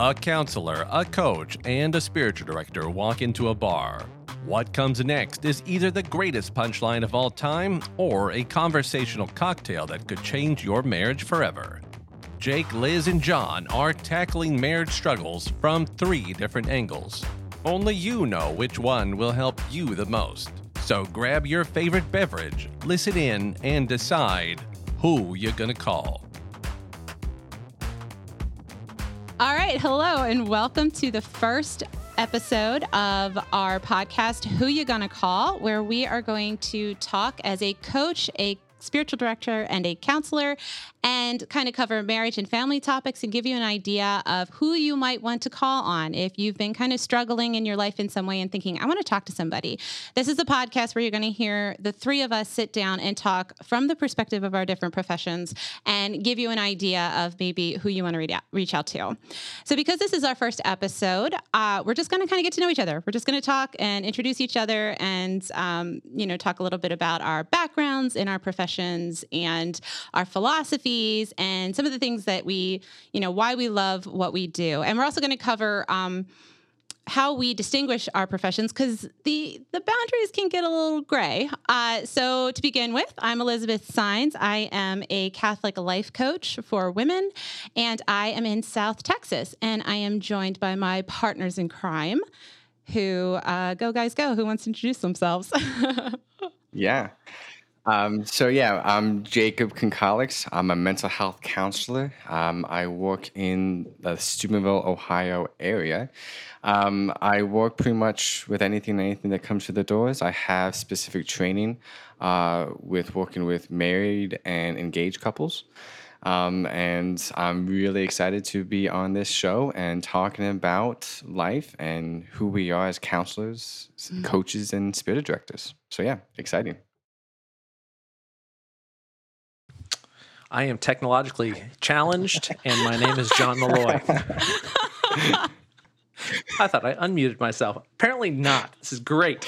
A counselor, a coach, and a spiritual director walk into a bar. What comes next is either the greatest punchline of all time or a conversational cocktail that could change your marriage forever. Jake, Liz, and John are tackling marriage struggles from three different angles. Only you know which one will help you the most. So grab your favorite beverage, listen in, and decide who you're gonna call. All right, hello, and welcome to the first episode of our podcast, Who You Gonna Call, where we are going to talk as a coach, a spiritual director, and a counselor, and kind of cover marriage and family topics and give you an idea of who you might want to call on if you've been kind of struggling in your life in some way and thinking, I want to talk to somebody. This is a podcast where you're going to hear the three of us sit down and talk from the perspective of our different professions and give you an idea of maybe who you want to reach out, to. So, because this is our first episode, uh, we're just going to kind of get to know each other. We're just going to talk and introduce each other and, um, you know, talk a little bit about our backgrounds in our professions and our philosophies and some of the things that we, you know, why we love what we do. And we're also going to cover um, how we distinguish our professions because the the boundaries can get a little gray. Uh, so to begin with, I'm Elizabeth Signs. I am a Catholic life coach for women, and I am in South Texas. And I am joined by my partners in crime, who uh, go guys go. Who wants to introduce themselves? yeah. Um, so yeah, I'm Jacob Concalix. I'm a mental health counselor. Um, I work in the Steubenville, Ohio area. Um, I work pretty much with anything, anything that comes to the doors. I have specific training uh, with working with married and engaged couples. Um, and I'm really excited to be on this show and talking about life and who we are as counselors, mm-hmm. coaches, and spirit directors. So yeah, exciting. I am technologically challenged, and my name is John Malloy. I thought I unmuted myself. Apparently not. This is great.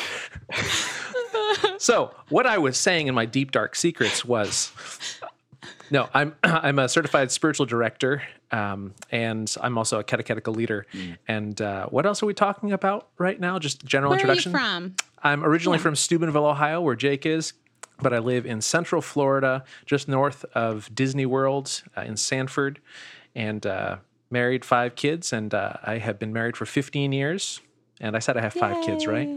so, what I was saying in my deep dark secrets was no, I'm I'm a certified spiritual director, um, and I'm also a catechetical leader. Mm. And uh, what else are we talking about right now? Just general Where introduction. Where are you from? I'm originally yeah. from Steubenville, Ohio, where Jake is but I live in Central Florida, just north of Disney World uh, in Sanford, and uh, married five kids. And uh, I have been married for 15 years. And I said I have Yay. five kids, right?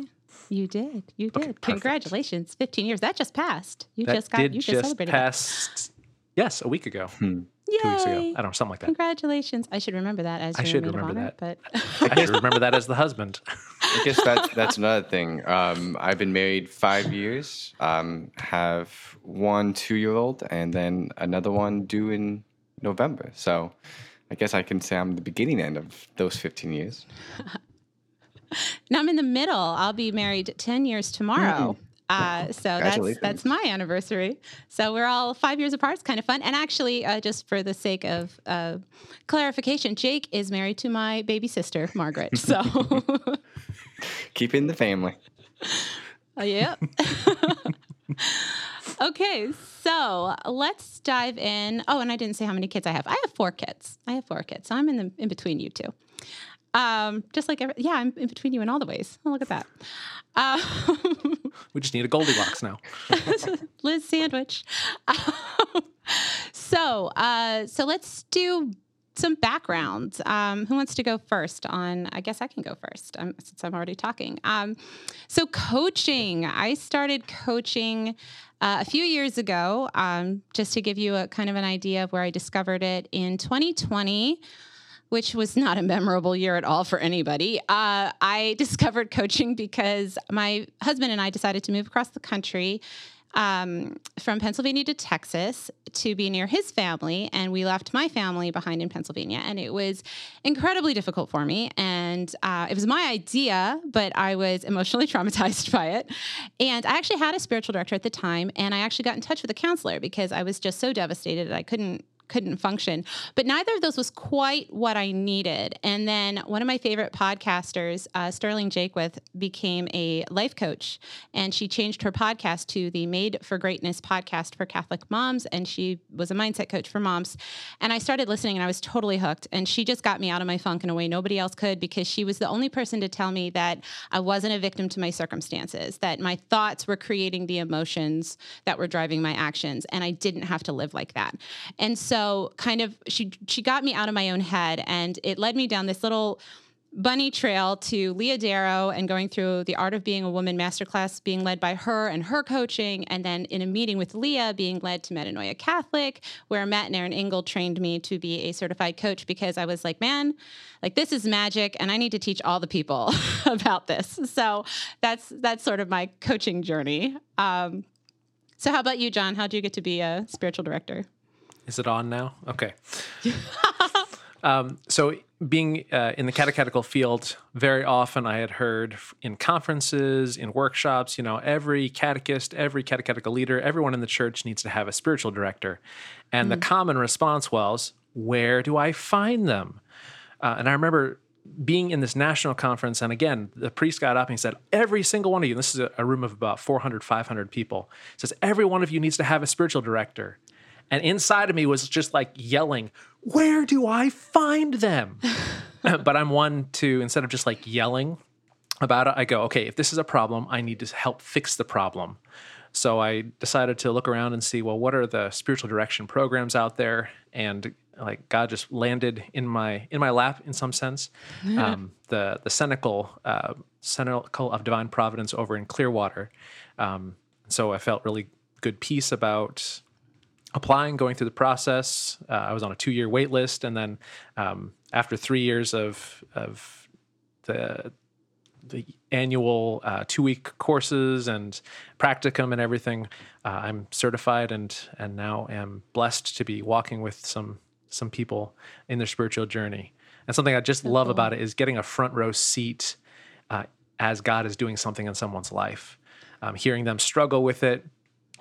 You did. You did. Okay, Congratulations. 15 years. That just passed. You that just got did you just, just celebrated. Passed, yes, a week ago. Hmm. Yay. Two weeks ago. I don't know, something like that. Congratulations. I should remember that as I should remember honor, that. But I should remember that as the husband. I guess that's that's another thing. Um, I've been married five years. Um, have one two-year-old, and then another one due in November. So, I guess I can say I'm the beginning end of those 15 years. now I'm in the middle. I'll be married 10 years tomorrow. Mm-hmm. Uh, so that's that's my anniversary. So we're all five years apart. It's kind of fun. And actually, uh, just for the sake of uh, clarification, Jake is married to my baby sister, Margaret. So keeping the family. Uh, yeah. okay, so let's dive in. Oh, and I didn't say how many kids I have. I have four kids. I have four kids. So I'm in the in between you two. Um, just like every, yeah, I'm in between you in all the ways. Oh, look at that. Um, we just need a Goldilocks now. Liz sandwich. Um, so, uh, so let's do some background. Um, who wants to go first on? I guess I can go first um, since I'm already talking. Um, so, coaching. I started coaching uh, a few years ago, um, just to give you a kind of an idea of where I discovered it in 2020 which was not a memorable year at all for anybody. Uh, I discovered coaching because my husband and I decided to move across the country um, from Pennsylvania to Texas to be near his family, and we left my family behind in Pennsylvania. And it was incredibly difficult for me. And uh, it was my idea, but I was emotionally traumatized by it. And I actually had a spiritual director at the time, and I actually got in touch with a counselor because I was just so devastated I couldn't couldn't function. But neither of those was quite what I needed. And then one of my favorite podcasters, uh, Sterling Jaquith, became a life coach, and she changed her podcast to the Made for Greatness podcast for Catholic moms, and she was a mindset coach for moms. And I started listening, and I was totally hooked. And she just got me out of my funk in a way nobody else could because she was the only person to tell me that I wasn't a victim to my circumstances, that my thoughts were creating the emotions that were driving my actions, and I didn't have to live like that. And so, kind of, she she got me out of my own head, and it led me down this little bunny trail to Leah Darrow and going through the Art of Being a Woman masterclass being led by her and her coaching. And then in a meeting with Leah, being led to Metanoia Catholic, where Matt and Erin Engel trained me to be a certified coach because I was like, man, like this is magic and I need to teach all the people about this. So that's that's sort of my coaching journey. Um, so how about you, John? How'd you get to be a spiritual director? Is it on now? Okay. um, so, being uh, in the catechetical field, very often I had heard in conferences, in workshops, you know, every catechist, every catechetical leader, everyone in the church needs to have a spiritual director. And mm-hmm. the common response was, where do I find them? Uh, and I remember being in this national conference, and again, the priest got up and he said, Every single one of you, this is a, room of about 400, 500 people, says, Every one of you needs to have a spiritual director. And inside of me was just like yelling, Where do I find them? but I'm one to, instead of just like yelling about it, I go, Okay, if this is a problem, I need to help fix the problem. So I decided to look around and see, well, what are the spiritual direction programs out there? And like God just landed in my in my lap in some sense. Um, the the Cenacle uh, Cenacle of Divine Providence over in Clearwater. Um, so I felt really good peace about applying, going through the process. Uh, I was on a two year wait list, and then um, after three years of of the the annual uh, two week courses and practicum and everything, uh, I'm certified and and now am blessed to be walking with some some people in their spiritual journey. And something I just love about it is getting a front row seat uh, as God is doing something in someone's life, um, hearing them struggle with it,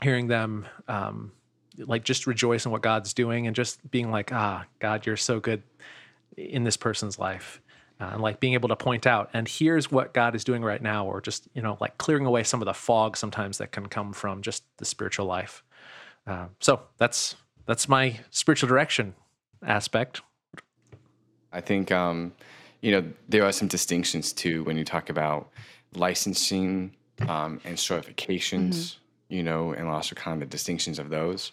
hearing them um, like just rejoice in what God's doing, and just being like, ah, God, you're so good in this person's life. Uh, and like being able to point out, and here's what God is doing right now, or just, you know, like clearing away some of the fog sometimes that can come from just the spiritual life. Uh, so that's that's my spiritual direction aspect. I think um, you know there are some distinctions too when you talk about licensing um, and certifications. Mm-hmm. You know, and also kind of the distinctions of those,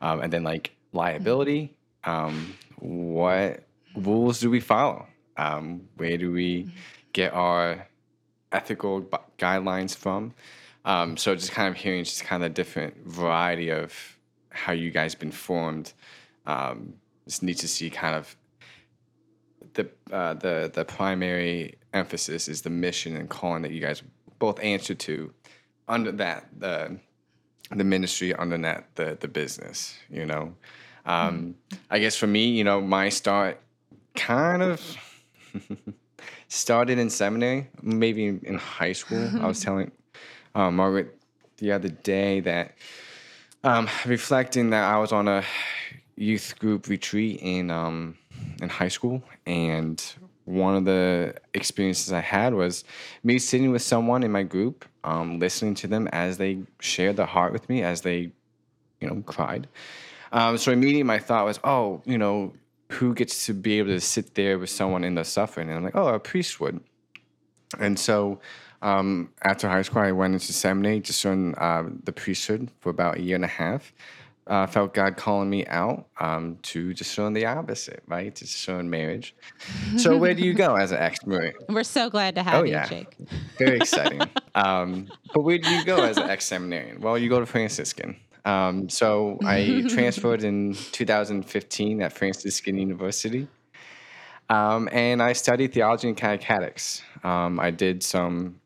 um, and then like liability. Um, what rules do we follow? Um, where do we mm-hmm. get our ethical guidelines from? Um, so just kind of hearing just kind of a different variety of how you guys been formed um, just need to see kind of the uh, the the primary emphasis is the mission and calling that you guys both answer to under that the the ministry that the the business you know um, mm-hmm. i guess for me you know my start kind of started in seminary maybe in high school i was telling uh, margaret the other day that um, reflecting that i was on a youth group retreat in um, in high school, and one of the experiences I had was me sitting with someone in my group, um, listening to them as they shared their heart with me, as they, you know, cried. Um, so immediately my thought was, oh, you know, who gets to be able to sit there with someone in the suffering? And I'm like, oh, a priest would. And so um, after high school, I went into seminary to learn uh, the priesthood for about a year and a half uh, felt God calling me out um, to discern the opposite, right? To discern marriage. So where do you go as an ex-Marine? We're so glad to have oh, you, yeah. Jake. Very exciting. um, but where do you go as an ex-seminarian? Well, you go to Franciscan. Um, so I transferred in 2015 at Franciscan University. Um, and I studied theology and catechetics. Um, I did some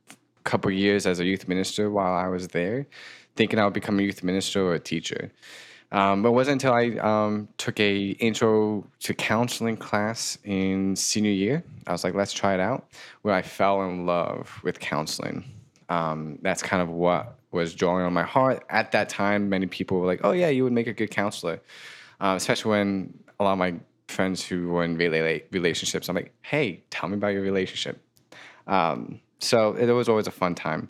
couple years as a youth minister while I was there, thinking I would become a youth minister or a teacher. Um, but it wasn't until I um, took a intro to counseling class in senior year. I was like, let's try it out. Where I fell in love with counseling. Um, that's kind of what was drawing on my heart at that time. Many people were like, "Oh yeah, you would make a good counselor." uh, especially when a lot of my friends who were in rela- relationships, I'm like, hey, tell me about your relationship. Um, so it was always a fun time.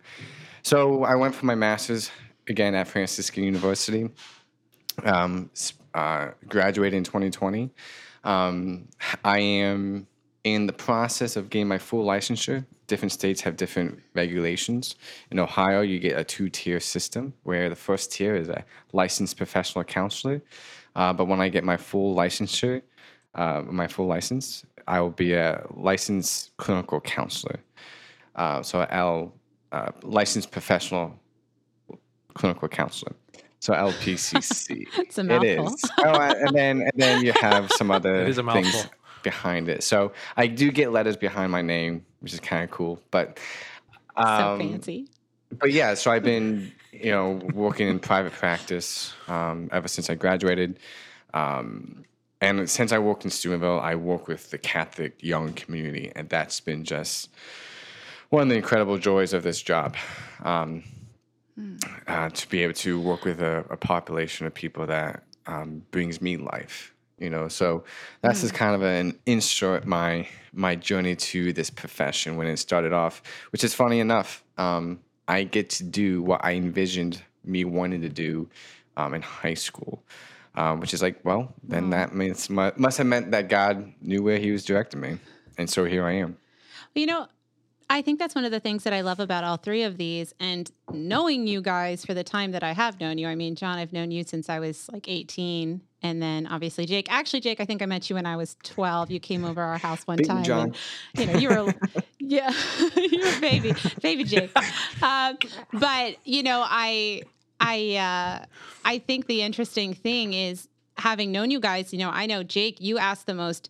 So I went for my master's again at Franciscan University. Um, uh, graduated in 2020. Um, I am in the process of getting my full licensure. Different states have different regulations. In Ohio, you get a two tier system where the first tier is a licensed professional counselor. Uh, but when I get my full licensure, uh, my full license, I will be a licensed clinical counselor. Uh, so L, uh, licensed professional clinical counselor. So LPCC. It's a mouthful. is. oh, and then and then you have some other It is a things mouthful. Behind it. So I do get letters behind my name, which is kind of cool. But so um, fancy. but yeah, so I've been you know working in private practice um, ever since I graduated. Um, and since I worked in Steubenville, I work with the Catholic young community, and that's been just one of the incredible joys of this job. Um, uh, to be able to work with a, a population of people that um, brings me life, you know. So that's just kind of an in short my my journey to this profession when it started off, which is funny enough. Um, I get to do what I envisioned me wanting to do um, in high school, um, which is like, well, then that means mu- must have meant that God knew where He was directing me, and so here I am. You know, I think that's one of the things that I love about all three of these. And knowing you guys for the time that I have known you, I mean, John, I've known you since I was like 18. And then obviously Jake. Actually, Jake, I think I met you when I was 12. You came over our house one Baby time. John. And, you know, you were, yeah, you were baby, baby Jake. Uh, but, you know, I, I, uh, I think the interesting thing is having known you guys, you know, I know Jake, you asked the most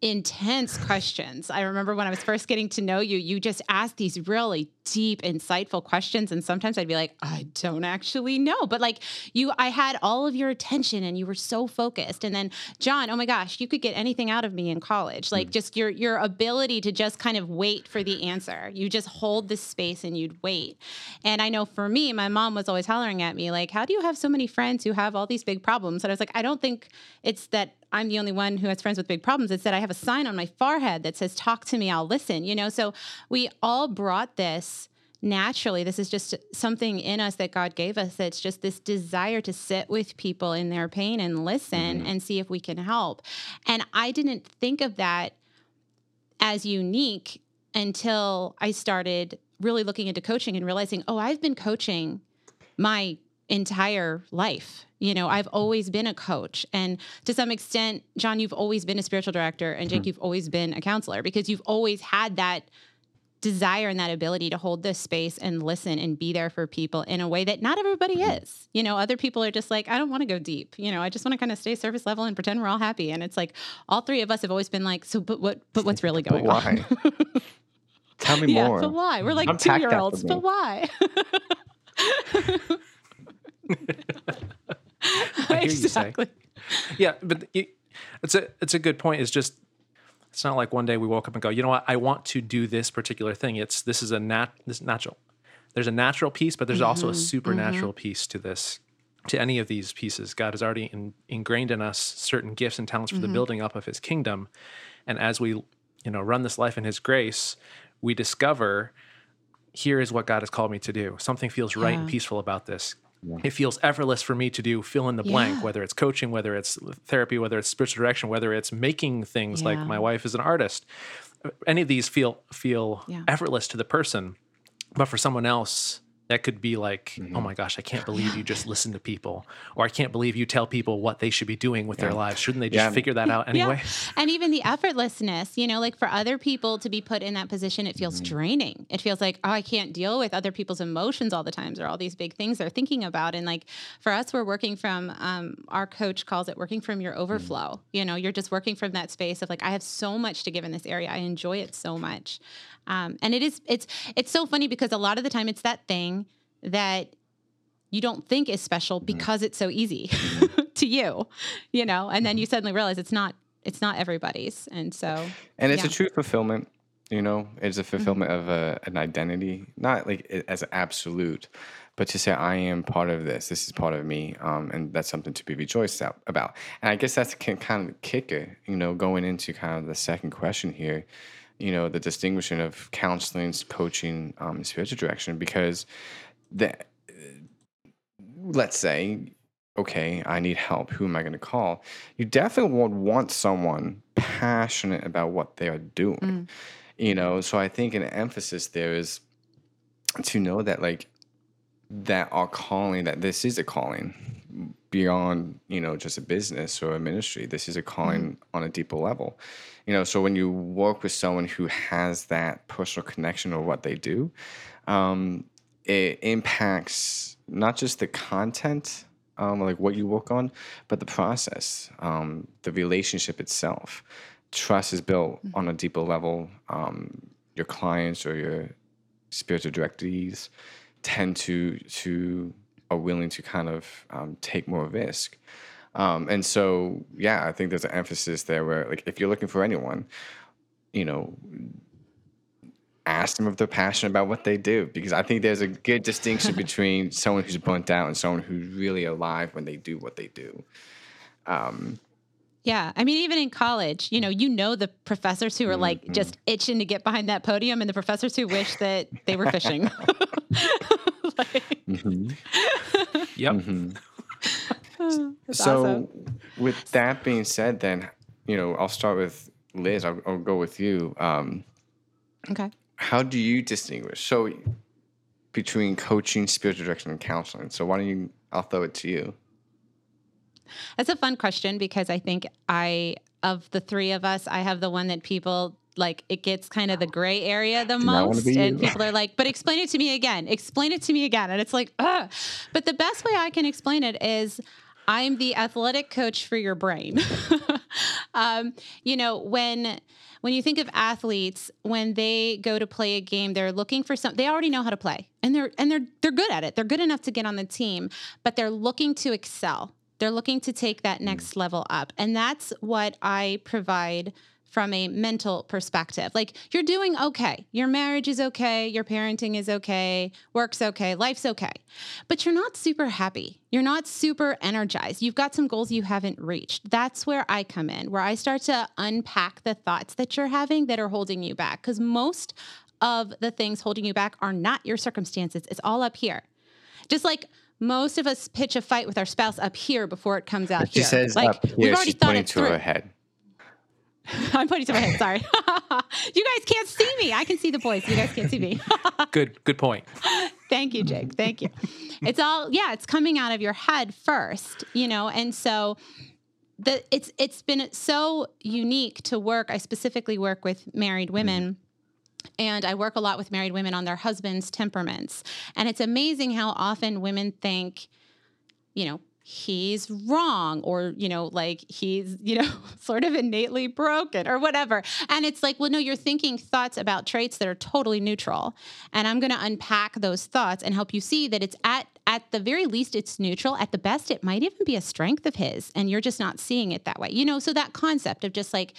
intense questions. I remember when I was first getting to know you, you just asked these really deep, insightful questions. And sometimes I'd be like, I don't actually know. But like you, I had all of your attention and you were so focused. And then John, oh my gosh, you could get anything out of me in college. Like mm. just your your ability to just kind of wait for the answer. You just hold the space and you'd wait. And I know for me, my mom was always hollering at me, like, how do you have so many friends who have all these big problems? And I was like, I don't think it's that I'm the only one who has friends with big problems. It's that I have a sign on my forehead that says, Talk to me, I'll listen. You know, so we all brought this naturally. This is just something in us that God gave us that's just this desire to sit with people in their pain and listen mm-hmm. and see if we can help. And I didn't think of that as unique until I started really looking into coaching and realizing, oh, I've been coaching my entire life. You know, I've always been a coach. And to some extent, John, you've always been a spiritual director, and Jake, hmm. you've always been a counselor because you've always had that desire and that ability to hold this space and listen and be there for people in a way that not everybody mm-hmm. is. You know, other people are just like, I don't want to go deep. You know, I just want to kind of stay surface level and pretend we're all happy. And it's like all three of us have always been like, so but what but what's really going on? why? Tell me yeah, more. but why? We're like two year olds, but why? hear you say. exactly. yeah, but it, it's a it's a good point. It's just it's not like one day we woke up and go, you know what, I want to do this particular thing. It's this is a nat this natural. There's a natural piece, but there's also a mm-hmm. supernatural mm-hmm. piece to this. To any of these pieces, God has already in, ingrained in us certain gifts and talents for the mm-hmm. building up of His kingdom, and as we, you know, run this life in His grace, we discover here is what God has called me to do. Something feels right and peaceful about this. It feels effortless for me to do fill in the blank, Yeah. whether it's coaching, whether it's therapy, whether it's spiritual direction, whether it's making things like my wife is an artist. Uh, any of these feel feel Yeah. effortless to the person, but for someone else, that could be like, Mm-hmm. oh my gosh, I can't believe you just listen to people, or I can't believe you tell people what they should be doing with their lives. Shouldn't they just Yeah. figure that out anyway? Yeah. And even the effortlessness, you know, like for other people to be put in that position, it feels draining. It feels like, oh, I can't deal with other people's emotions all the times or all these big things they're thinking about. And like for us, we're working from, um, our coach calls it working from your overflow. You know, you're just working from that space of like, I have so much to give in this area. I enjoy it so much. Um, and it is, it's, it's so funny because a lot of the time it's that thing that you don't think is special because it's so easy to you, you know, and then you suddenly realize it's not it's not everybody's. And so and it's Yeah. a true fulfillment You know, it's a fulfillment of a, an identity, not like as an absolute, but to say I am part of this. This is part of me, um, and that's something to be rejoiced out, about. And I guess that's kind of the kicker. You know, going into kind of the second question here. You know, the distinguishing of counseling, coaching, um, spiritual direction, because the let's say okay, I need help. Who am I going to call? You definitely would want someone passionate about what they are doing. Mm. You know, so I think an emphasis there is to know that like that our calling, that this is a calling beyond, you know, just a business or a ministry. This is a calling on a deeper level. You know, so when you work with someone who has that personal connection of what they do, um, it impacts not just the content um, like what you work on, but the process, um, the relationship itself. Trust is built on a deeper level. Um, your clients or your spiritual directees tend to to are willing to kind of um, take more risk. Um, and so, yeah, I think there's an emphasis there where, like, if you're looking for anyone, you know, ask them if they're passionate about what they do because I think there's a good distinction between someone who's burnt out and someone who's really alive when they do what they do. Um, Yeah. I mean, even in college, you know, you know the professors who are like Mm-hmm. just itching to get behind that podium and the professors who wish that they were fishing. Like, Yep. that's so, awesome. with that being said, then, you know, I'll start with Liz. I'll, I'll go with you. Um, Okay. how do you distinguish? So, between coaching, spiritual direction, and counseling. So, why don't you? I'll throw it to you. That's a fun question because I think I, of the three of us, I have the one that people like it gets kind of the gray area the most. And people are like, but explain it to me again. Explain it to me again. And it's like, ugh. But the best way I can explain it is I'm the athletic coach for your brain. um, you know, when when you think of athletes, when they go to play a game, they're looking for some. They already know how to play, and they're and they're they're good at it. They're good enough to get on the team, but they're looking to excel. They're looking to take that next level up, and that's what I provide from a mental perspective. Like you're doing okay. Your marriage is okay, your parenting is okay, work's okay, life's okay. But you're not super happy. You're not super energized. You've got some goals you haven't reached. That's where I come in, where I start to unpack the thoughts that you're having that are holding you back cuz most of the things holding you back are not your circumstances. It's all up here. Just like most of us pitch a fight with our spouse up here before it comes out She here. says like up here, we've already she's thought pointing it to through. her head. I'm pointing to my head. Sorry. you guys can't see me. I can see the boys. You guys can't see me. Good. Good point. Thank you, Jake. Thank you. It's all yeah, it's coming out of your head first, you know, and so the it's it's been so unique to work. I specifically work with married mm-hmm. women. And I work a lot with married women on their husbands' temperaments. And it's amazing how often women think, you know, he's wrong or, you know, like he's, you know, sort of innately broken or whatever. And it's like, well, no, you're thinking thoughts about traits that are totally neutral. And I'm going to unpack those thoughts and help you see that it's at at the very least it's neutral at the best it might even be a strength of his and you're just not seeing it that way you know so that concept of just like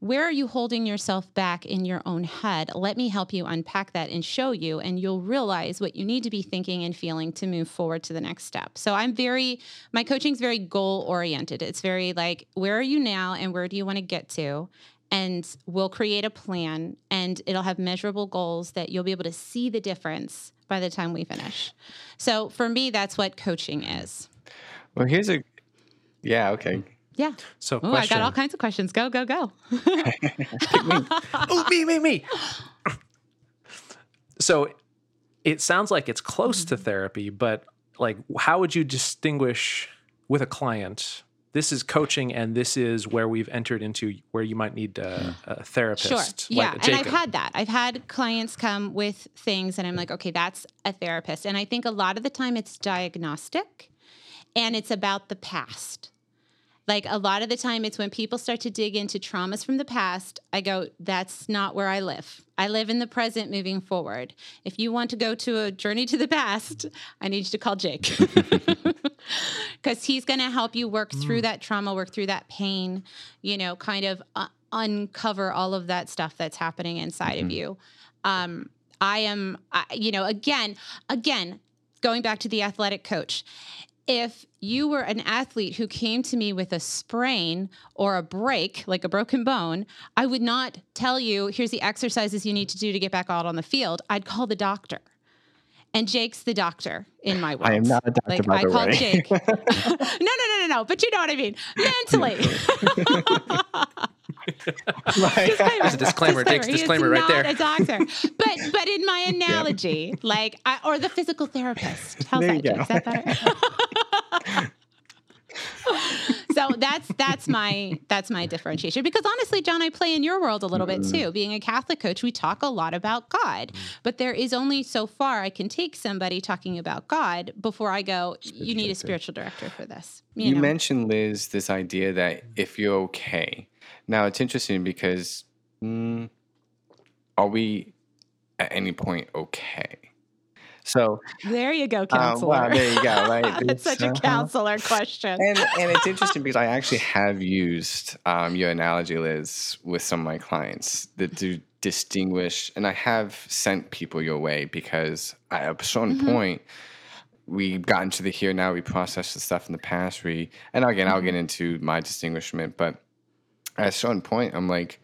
where are you holding yourself back in your own head? Let me help you unpack that and show you, and you'll realize what you need to be thinking and feeling to move forward to the next step. So I'm very, my coaching is very goal oriented. It's very like, where are you now and where do you want to get to? And we'll create a plan and it'll have measurable goals that you'll be able to see the difference by the time we finish. So for me, that's what coaching is. Well, here's a. Yeah. Okay. Yeah. So, Oh, I got all kinds of questions. Go, go, go. oh, me, me, me. so it sounds like it's close to mm-hmm. therapy, but like, how would you distinguish with a client? This is coaching, and this is where we've entered into where you might need a, a therapist. Sure. like Yeah. and I've had that. I've had clients come with things, and I'm like, okay, that's a therapist. And I think a lot of the time it's diagnostic and it's about the past. Like a lot of the time, it's when people start to dig into traumas from the past. I go, that's not where I live. I live in the present moving forward. If you want to go to a journey to the past, I need you to call Jake. Because he's going to help you work through that trauma, work through that pain, you know, kind of uh, uncover all of that stuff that's happening inside Mm-hmm. of you. Um, I am, I, you know, again, again, going back to the athletic coach. If you were an athlete who came to me with a sprain or a break, like a broken bone, I would not tell you, here's the exercises you need to do to get back out on the field. I'd call the doctor. And Jake's the doctor in my world. I am not a doctor, Like by I called way. Jake. no, no, no, no, no. But you know what I mean. Mentally. There's a disclaimer. Jake's He is disclaimer right not there. A doctor, but but in my analogy, like I, or the physical therapist. How's There that? you Jake? Is that better? so that's that's my that's my differentiation because honestly john i play in your world a little bit Mm-hmm. too being a catholic coach we talk a lot about god but there is only so far i can take somebody talking about god before i go you need a spiritual director for this you, You know mentioned, Liz, this idea that if you're okay. Now, it's interesting because mm, are we at any point okay? So, there you go uh, counselor wow, there you go. Right? that's It's, such a uh-huh. counselor question and and it's interesting because I actually have used um, your analogy, Liz, with some of my clients that do distinguish, and I have sent people your way because at a certain Mm-hmm. point we've gotten to the here now. We processed the stuff in the past. We and again, I'll Mm-hmm. get into my distinguishment, but at a certain point, I'm like.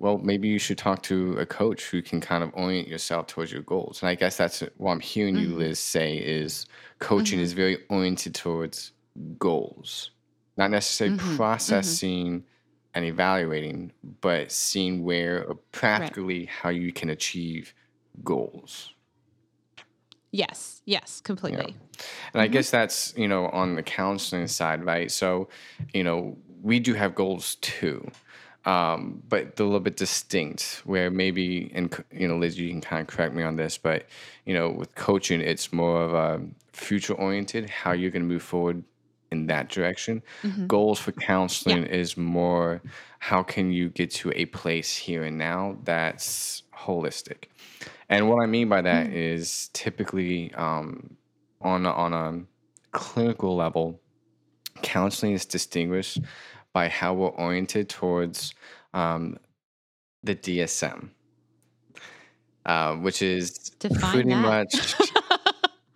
Well, maybe you should talk to a coach who can kind of orient yourself towards your goals. And I guess that's what I'm hearing you, Mm-hmm. Liz, say is coaching is very oriented towards goals, not necessarily Mhm, mhm. processing and evaluating, but seeing where or practically how you can achieve goals. yes yes completely And I guess that's, you know, on the counseling side, right? So, you know, we do have goals too. Um, but they're a little bit distinct where maybe and you know liz you can kind of correct me on this but you know with coaching it's more of a future oriented how you're going to move forward in that direction. Goals for counseling is more how can you get to a place here and now that's holistic. And what i mean by that is typically um, on a, on a clinical level, counseling is distinguished by how we're oriented towards um, the DSM, uh, which is Define pretty that. much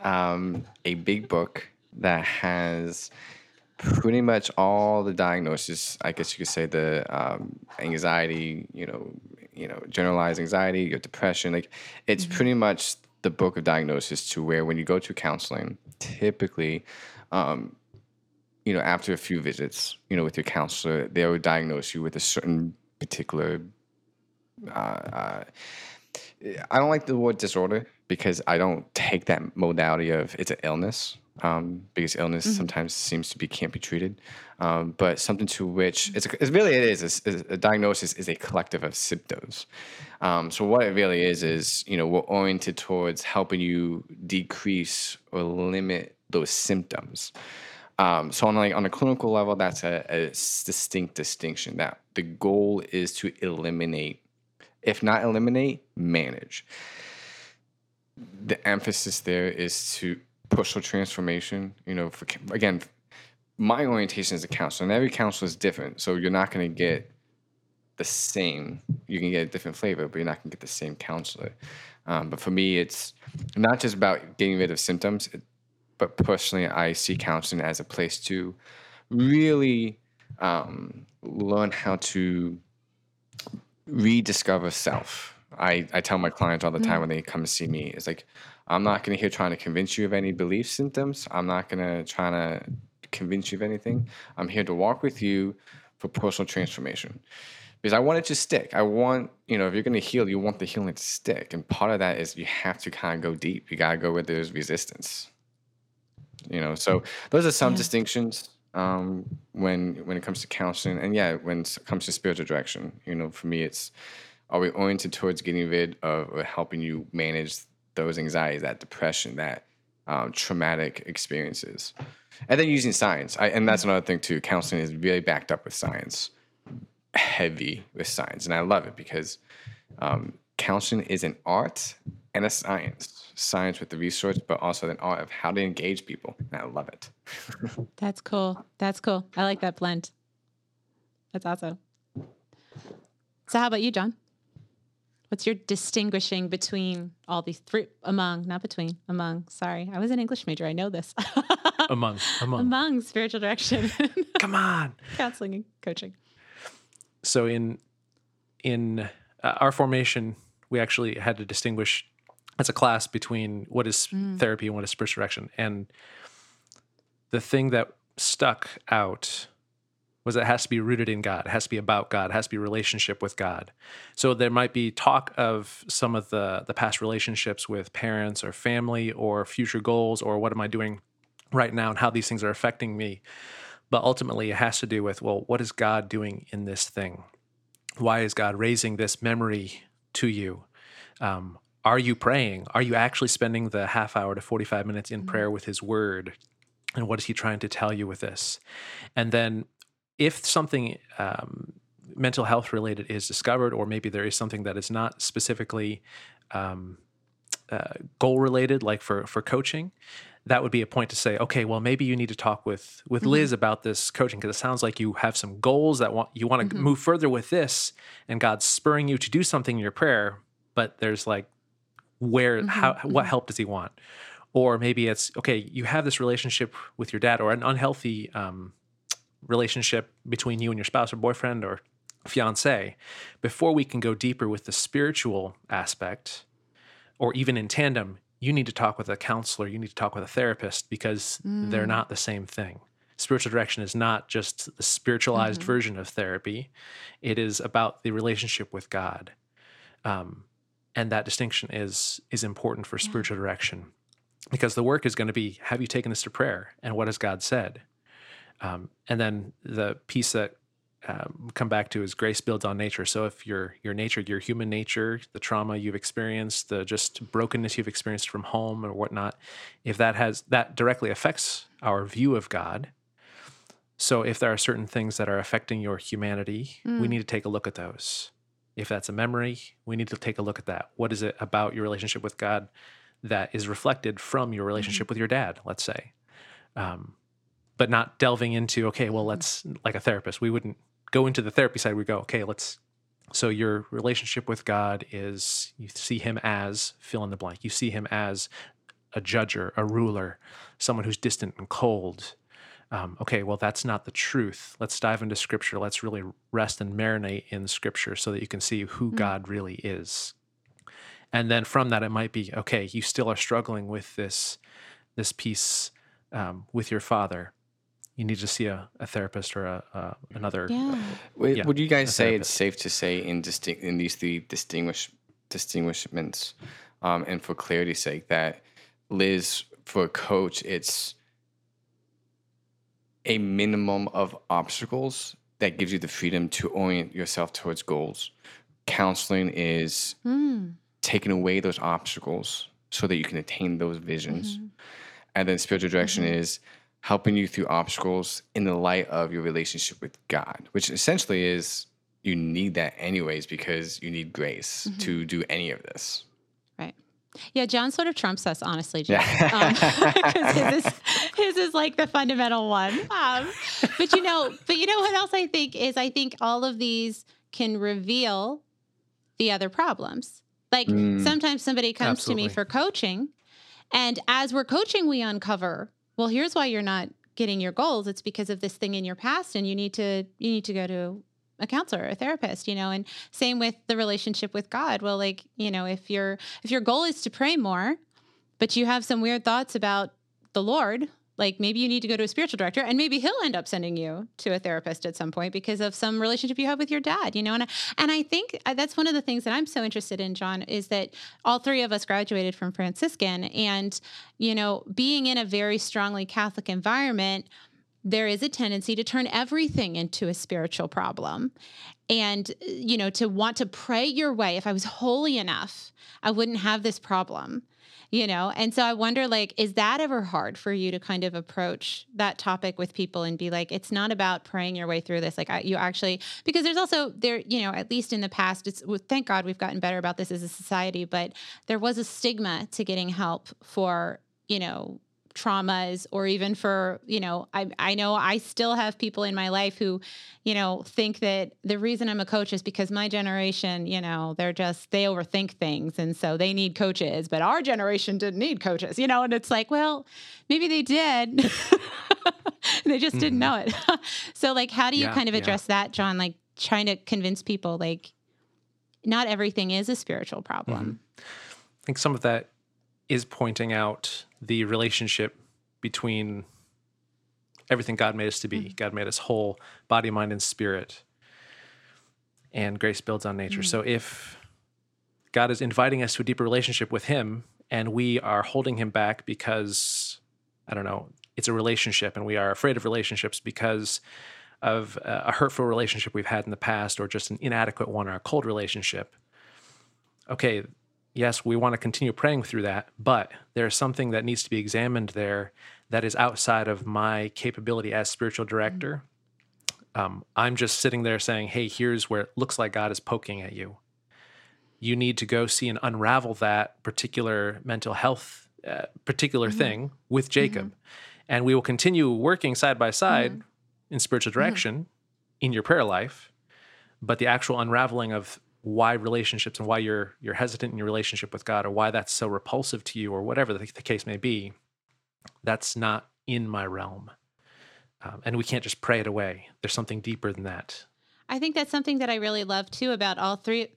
um, a big book that has pretty much all the diagnosis. I guess you could say the um, anxiety, you know, you know, generalized anxiety or depression. Like it's pretty much the book of diagnosis to where when you go to counseling, typically, um, you know, after a few visits, you know, with your counselor, they will diagnose you with a certain particular. Uh, uh, I don't like the word disorder because I don't take that modality of it's an illness um, because illness sometimes seems to be can't be treated, um, but something to which it's, it's really it is a diagnosis is a collective of symptoms. Um, so what it really is is you know we're oriented towards helping you decrease or limit those symptoms. Um, so on like on a clinical level, that's a distinct distinction. That the goal is to eliminate, if not eliminate, manage. The emphasis there is to push for transformation. You know, for again, my orientation as a counselor, and every counselor is different. So you're not going to get the same. You can get a different flavor, but you're not going to get the same counselor. Um, but for me, it's not just about getting rid of symptoms, it, but personally, I see counseling as a place to really um, learn how to rediscover self. I, I tell my clients all the time when they come to see me, it's like, I'm not going to here trying to convince you of any belief symptoms. I'm not going to try to convince you of anything. I'm here to walk with you for personal transformation because I want it to stick. I want, you know, if you're going to heal, you want the healing to stick. And part of that is you have to kind of go deep. You got to go where there's resistance. You know, so those are some Yeah. distinctions um, when when it comes to counseling, and yeah, when it comes to spiritual direction. You know, for me, it's are we oriented towards getting rid of or helping you manage those anxieties, that depression, that um, traumatic experiences, and then using science. I, and that's another thing too. Counseling is really backed up with science, heavy with science, and I love it because um, counseling is an art and a science. Science with the resource but also an art of how to engage people. And I love it. That's cool. That's cool. I like that blend. That's awesome. So, how about you, John? What's your distinguishing between all these three, among, not between, among, sorry. I was an English major. I know this. Among, among. among spiritual direction, Come on. counseling, and coaching. So in in uh, our formation, we actually had to distinguish as a class between what is therapy and what is spiritual direction. And the thing that stuck out was it has to be rooted in God. It has to be about God. It has to be relationship with God. So there might be talk of some of the the past relationships with parents or family or future goals or what am I doing right now and how these things are affecting me. But ultimately it has to do with well, what is God doing in this thing? Why is God raising this memory to you? Um, are you praying? Are you actually spending the half hour to 45 minutes in prayer with his word? And what is he trying to tell you with this? And then if something um, mental health related is discovered, or maybe there is something that is not specifically um, uh, goal related, like for for coaching, that would be a point to say, okay, well, maybe you need to talk with with Liz about this coaching because it sounds like you have some goals that want you want to move further with this, and God's spurring you to do something in your prayer, but there's like where how what help does He want? Or maybe it's okay, you have this relationship with your dad, or an unhealthy um, relationship between you and your spouse or boyfriend or fiance. Before we can go deeper with the spiritual aspect, or even in tandem, you need to talk with a counselor, you need to talk with a therapist because they're not the same thing. Spiritual direction is not just the spiritualized version of therapy, it is about the relationship with God. Um, and that distinction is is important for spiritual direction because the work is going to be have you taken this to prayer and what has God said? Um, and then the piece that um, come back to is grace builds on nature. So if your your nature, your human nature, the trauma you've experienced, the just brokenness you've experienced from home or whatnot, if that has that directly affects our view of God. So if there are certain things that are affecting your humanity, we need to take a look at those. If that's a memory, we need to take a look at that. What is it about your relationship with God that is reflected from your relationship with your dad, let's say? Um, but not delving into, okay, well, let's, like a therapist, we wouldn't go into the therapy side. We go, okay, let's, so your relationship with God is you see him as fill in the blank. You see him as a judger, a ruler, someone who's distant and cold. Um, okay, well, that's not the truth. Let's dive into scripture. Let's really rest and marinate in scripture so that you can see who God really is. And then from that, it might be okay. You still are struggling with this, this piece um, with your father. You need to see a, a therapist or a, a another. Yeah. Would, Yeah, would you guys say therapist. it's safe to say in distinct in these three distinguish distinguishments, um, and for clarity's sake, that Liz for a coach, it's a minimum of obstacles that gives you the freedom to orient yourself towards goals. Counseling is Mm. taking away those obstacles so that you can attain those visions. Mm-hmm. And then spiritual direction mm-hmm. is helping you through obstacles in the light of your relationship with God, which essentially is you need that anyways because you need grace mm-hmm. to do any of this. Yeah, John sort of trumps us, honestly, John. Yeah. Um, his, is, his is like the fundamental one. Um, but you know, but you know what else I think is I think all of these can reveal the other problems. Like Mm. sometimes somebody comes to me for coaching, and as we're coaching, we uncover, well, here's why you're not getting your goals. It's because of this thing in your past, and you need to you need to go to a counselor, a therapist, you know, and same with the relationship with God. Well, like, you know, if your if your goal is to pray more, but you have some weird thoughts about the Lord, like maybe you need to go to a spiritual director and maybe he'll end up sending you to a therapist at some point because of some relationship you have with your dad, you know. And I, and I think uh, that's one of the things that I'm so interested in, John, is that all three of us graduated from Franciscan and, you know, being in a very strongly Catholic environment, there is a tendency to turn everything into a spiritual problem. And you know to want to pray your way if i was holy enough i wouldn't have this problem you know? And so i wonder like is that ever hard for you to kind of approach that topic with people and be like it's not about praying your way through this. Like I, you actually because there's also there you know at least in the past it's well, thank god we've gotten better about this as a society but there was a stigma to getting help for you know traumas or even for you know I, I know i still have people in my life who you know think that the reason i'm a coach is because my generation you know they're just they overthink things. And so they need coaches but our generation didn't need coaches you know? And it's like well maybe they did. They just didn't mm-hmm. know it. So like how do you Yeah, kind of yeah. address that john? Like trying to convince people like not everything is a spiritual problem. Mm-hmm. I think some of that is pointing out the relationship between everything God made us to be. God made us whole, body, mind, and spirit. And grace builds on nature. So if God is inviting us to a deeper relationship with Him and we are holding Him back because, I don't know, it's a relationship and we are afraid of relationships because of uh, a hurtful relationship we've had in the past or just an inadequate one or a cold relationship. Okay, yes, we want to continue praying through that, but there's something that needs to be examined there that is outside of my capability as spiritual director. Um, I'm just sitting there saying, hey, here's where it looks like God is poking at you. You need to go see and unravel that particular mental health, uh, particular thing with Jacob. And we will continue working side by side in spiritual direction in your prayer life. But the actual unraveling of why relationships and why you're you're hesitant in your relationship with God or why that's so repulsive to you or whatever the, the case may be, that's not in my realm. Um, and we can't just pray it away. There's something deeper than that. I think that's something that I really love too about all three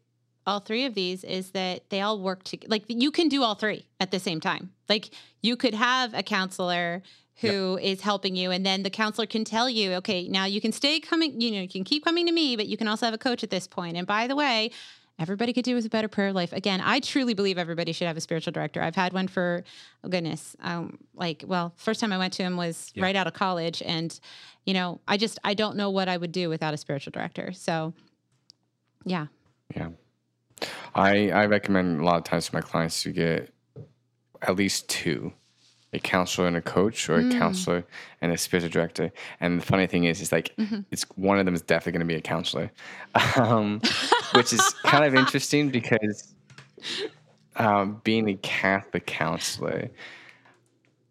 all three of these is that they all work to like you can do all three at the same time. Like you could have a counselor who is helping you and then the counselor can tell you, okay, now you can stay coming, you know, you can keep coming to me, but you can also have a coach at this point. And by the way, everybody could do with a better prayer life. Again, I truly believe everybody should have a spiritual director. I've had one for oh goodness, um, like well, first time I went to him was Yeah. right out of college, and you know, I just I don't know what I would do without a spiritual director. So, yeah, Yeah. I I recommend a lot of times to my clients to get at least two. A counselor and a coach, or a counselor and a spiritual director. And the funny thing is, is like it's one of them is definitely going to be a counselor, um, which is kind of interesting because um, being a Catholic counselor,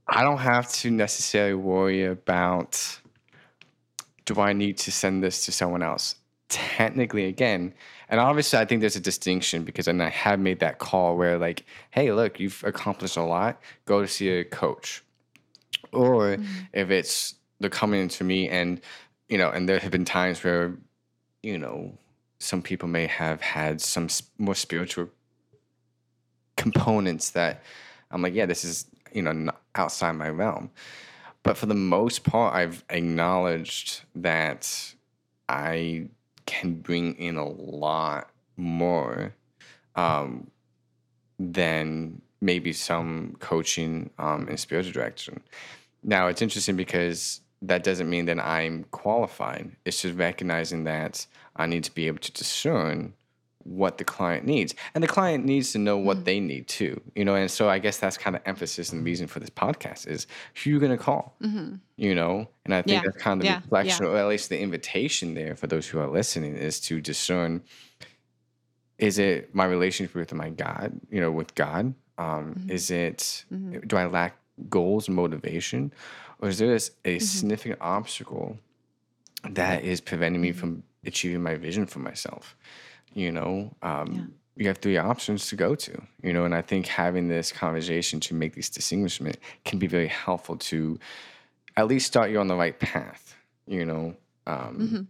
I don't have to necessarily worry about do I need to send this to someone else? Technically, again, and obviously, I think there's a distinction because then I have made that call where, like, hey, look, you've accomplished a lot, go to see a coach. Or mm-hmm. if it's they're coming to me and, you know, and there have been times where, you know, some people may have had some more spiritual components that I'm like, yeah, this is, you know, outside my realm. But for the most part, I've acknowledged that I can bring in a lot more um, than maybe some coaching um, and spiritual direction. Now, it's interesting because that doesn't mean that I'm qualified. It's just recognizing that I need to be able to discern what the client needs. And the client needs to know what mm-hmm. they need too. You know, and so I guess that's kind of emphasis and reason for this podcast is who you're gonna call. Mm-hmm. You know? And I think Yeah. that's kind of the Yeah. reflection, or at least the invitation there for those who are listening is to discern is it my relationship with my God, you know, with God? Um, mm-hmm. Is it, do I lack goals and motivation? Or is there a, a significant obstacle that is preventing me from achieving my vision for myself? You know, um, you have three options to go to, you know, and I think having this conversation to make these distinguishment can be very helpful to at least start you on the right path, you know, um,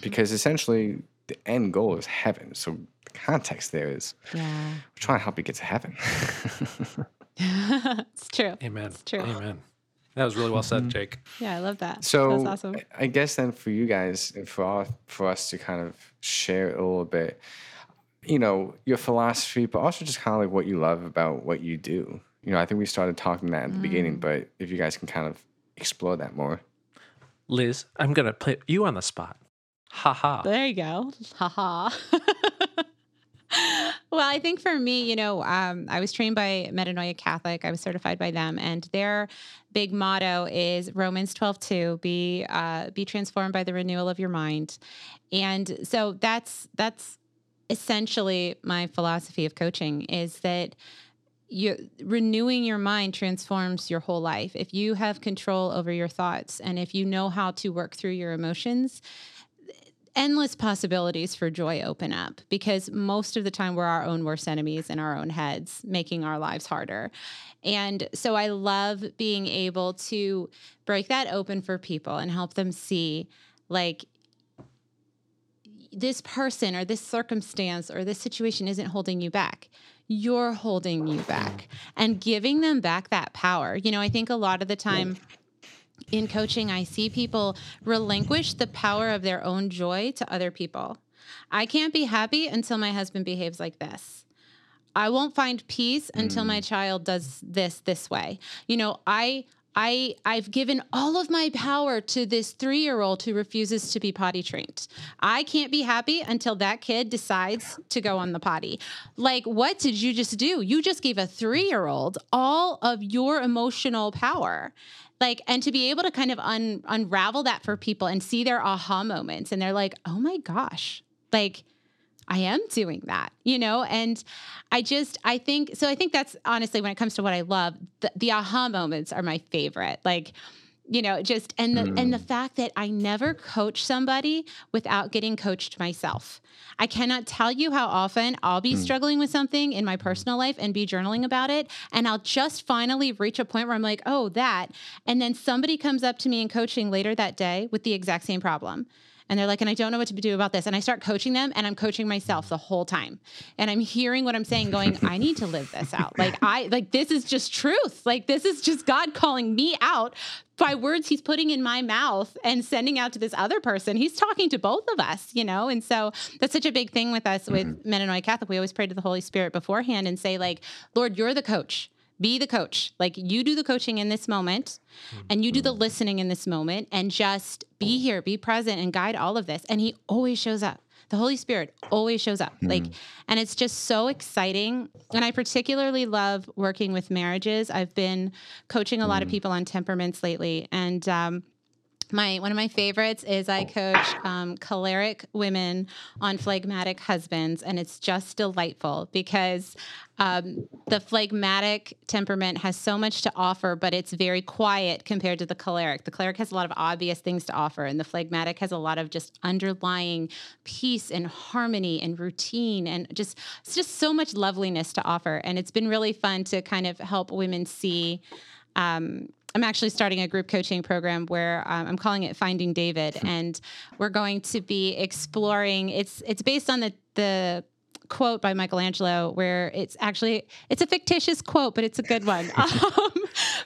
because essentially the end goal is heaven. So the context there is yeah, we're trying to help you get to heaven. it's true. Amen. It's true. Amen. That was really well said, Jake. Yeah, I love that. so that's awesome. I- I guess then for you guys, and for all, for us to kind of share a little bit, you know, your philosophy, but also just kind of like what you love about what you do. You know, I think we started talking that at the Mm. beginning, but if you guys can kind of explore that more. Liz, I'm going to put you on the spot. Ha ha. There you go. Haha. well, I think for me, you know, um, I was trained by Metanoia Catholic. I was certified by them, and their big motto is Romans twelve two: be uh, be transformed by the renewal of your mind. And so that's that's essentially my philosophy of coaching is that you renewing your mind transforms your whole life. If you have control over your thoughts and if you know how to work through your emotions, endless possibilities for joy open up because most of the time we're our own worst enemies in our own heads, making our lives harder. And so I love being able to break that open for people and help them see like this person or this circumstance or this situation isn't holding you back. You're holding you back and giving them back that power. You know, I think a lot of the time, in coaching, I see people relinquish the power of their own joy to other people. I can't be happy until my husband behaves like this. I won't find peace until my mm. child does this this way. You know, I I I've given all of my power to this 3-year-old who refuses to be potty trained. I can't be happy until that kid decides to go on the potty. Like what did you just do? You just gave a 3-year-old all of your emotional power like and to be able to kind of un- unravel that for people and see their aha moments and they're like oh my gosh like i am doing that you know? And i just i think so i think that's honestly when it comes to what i love the, the aha moments are my favorite. Like you know just and the mm. and the mm. fact that i never coach somebody without getting coached myself i cannot tell you how often i'll be mm. struggling with something in my personal life and be journaling about it and i'll just finally reach a point where i'm like oh that and then somebody comes up to me in coaching later that day with the exact same problem and they're like, and I don't know what to do about this. And I start coaching them and I'm coaching myself the whole time. And I'm hearing what I'm saying, going, I need to live this out. Like, I, like, this is just truth. Like, this is just God calling me out by words he's putting in my mouth and sending out to this other person. He's talking to both of us, you know? And so that's such a big thing with us with mm-hmm. Metanoia Catholic. We always pray to the Holy Spirit beforehand and say, like, Lord, you're the coach be the coach. Like you do the coaching in this moment and you do the mm-hmm. listening in this moment and just be here, be present and guide all of this. And he always shows up. The Holy Spirit always shows up. Mm. Like and it's just so exciting. And I particularly love working with marriages. I've been coaching a lot of people on temperaments lately and um my one of my favorites is I coach um, choleric women on phlegmatic husbands, and it's just delightful because um, the phlegmatic temperament has so much to offer, but it's very quiet compared to the choleric. The choleric has a lot of obvious things to offer, and the phlegmatic has a lot of just underlying peace and harmony and routine, and just it's just so much loveliness to offer. And it's been really fun to kind of help women see. Um, I'm actually starting a group coaching program where um, I'm calling it Finding David, and we're going to be exploring. It's it's based on the the quote by Michelangelo where it's actually it's a fictitious quote, but it's a good one. Um,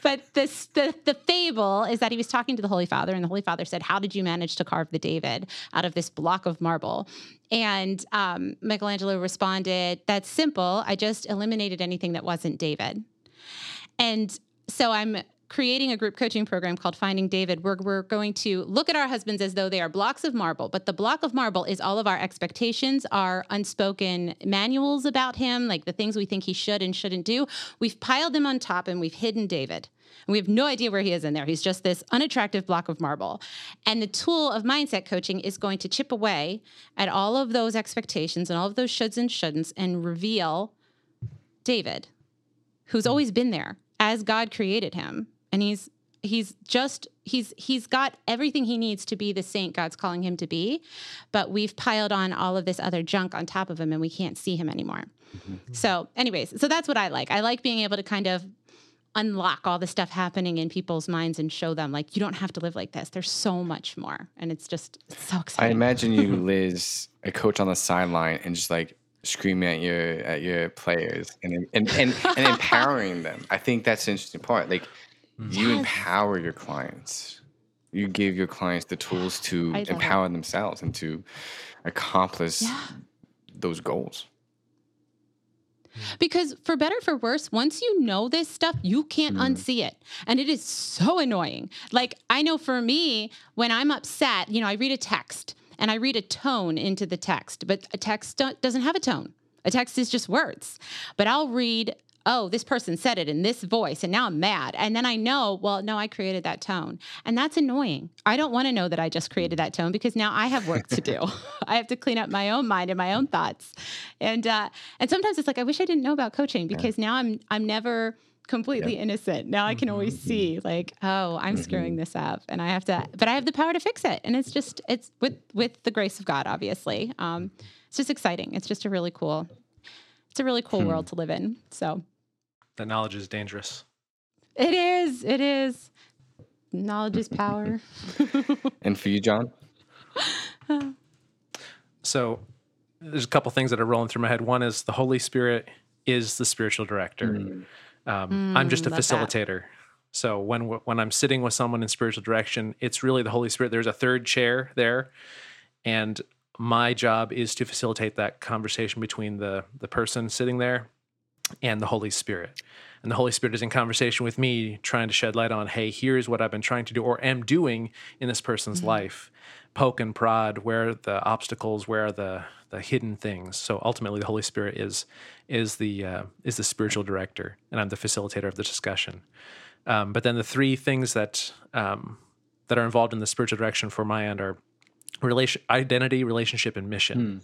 but this the the fable is that he was talking to the Holy Father, and the Holy Father said, "How did you manage to carve the David out of this block of marble?" And um, Michelangelo responded, "That's simple. I just eliminated anything that wasn't David." And so I'm creating a group coaching program called Finding David, where we're going to look at our husbands as though they are blocks of marble. But the block of marble is all of our expectations, our unspoken manuals about him, like the things we think he should and shouldn't do. We've piled them on top and we've hidden David. And we have no idea where he is in there. He's just this unattractive block of marble. And the tool of mindset coaching is going to chip away at all of those expectations and all of those shoulds and shouldn'ts and reveal David, who's always been there as God created him and he's he's just he's he's got everything he needs to be the saint God's calling him to be, but we've piled on all of this other junk on top of him and we can't see him anymore. Mm-hmm. So, anyways, so that's what I like. I like being able to kind of unlock all the stuff happening in people's minds and show them like you don't have to live like this. There's so much more, and it's just it's so exciting. I imagine you, Liz, a coach on the sideline, and just like screaming at your at your players and and and, and empowering them. I think that's the interesting part. Like you yes. empower your clients. You give your clients the tools to empower themselves and to accomplish yeah. those goals. Because for better for worse, once you know this stuff, you can't mm. unsee it. And it is so annoying. Like I know for me, when I'm upset, you know, I read a text and I read a tone into the text, but a text doesn't have a tone. A text is just words. But I'll read oh, this person said it in this voice and now I'm mad. And then I know, well, no, I created that tone. And that's annoying. I don't want to know that I just created that tone because now I have work to do. I have to clean up my own mind and my own thoughts. And uh, and sometimes it's like I wish I didn't know about coaching because now I'm I'm never completely innocent. Now I can always Mm-hmm. see like, oh, I'm screwing this up and I have to but I have the power to fix it. And it's just it's with with the grace of God, obviously. Um, it's just exciting. It's just a really cool it's a really cool Hmm. world to live in. So That knowledge is dangerous. it is, it is. Knowledge is power. And for you, John? So there's a couple things that are rolling through my head. One is the Holy Spirit is the spiritual director. Um, I'm just a Mm, love that. facilitator. So when when I'm sitting with someone in spiritual direction, it's really the Holy Spirit. There's a third chair there, and my job is to facilitate that conversation between the the person sitting there and the Holy Spirit. And the Holy Spirit is in conversation with me, trying to shed light on, hey, here's what I've been trying to do or am doing in this person's life. Poke and prod, where are the obstacles, where are the the hidden things. So ultimately, the Holy Spirit is is the uh, is the spiritual director, and I'm the facilitator of the discussion. Um, but then the three things that um, that are involved in the spiritual direction for my end are relation, identity, relationship, and mission.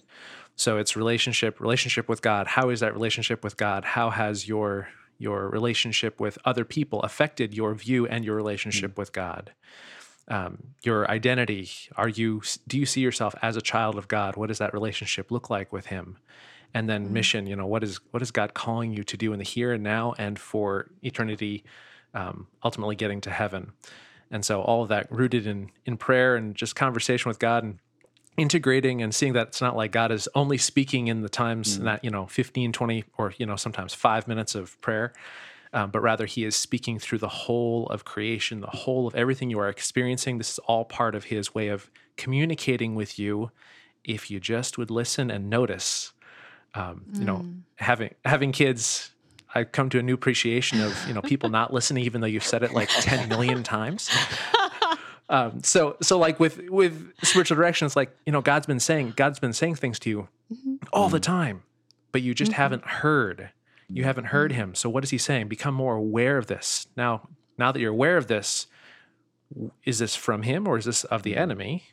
So it's relationship, relationship with God. How is that relationship with God? How has your your relationship with other people affected your view and your relationship with God? Um, your identity. Are you do you see yourself as a child of God? What does that relationship look like with Him? And then mission. You know, what is what is God calling you to do in the here and now and for eternity? Um, ultimately, getting to heaven. And so all of that rooted in in prayer and just conversation with God and integrating and seeing that it's not like God is only speaking in the times in that, you know, 15, 20, or, you know, sometimes five minutes of prayer, um, but rather he is speaking through the whole of creation, the whole of everything you are experiencing. This is all part of his way of communicating with you if you just would listen and notice. Um, you know, having having kids, I've come to a new appreciation of, you know, people not listening even though you've said it like 10 million times. Um, so so like with with spiritual direction, it's like you know God's been saying God's been saying things to you mm-hmm. all the time, but you just mm-hmm. haven't heard. You haven't heard mm-hmm. Him. So what is He saying? Become more aware of this now. Now that you're aware of this, is this from Him or is this of the enemy?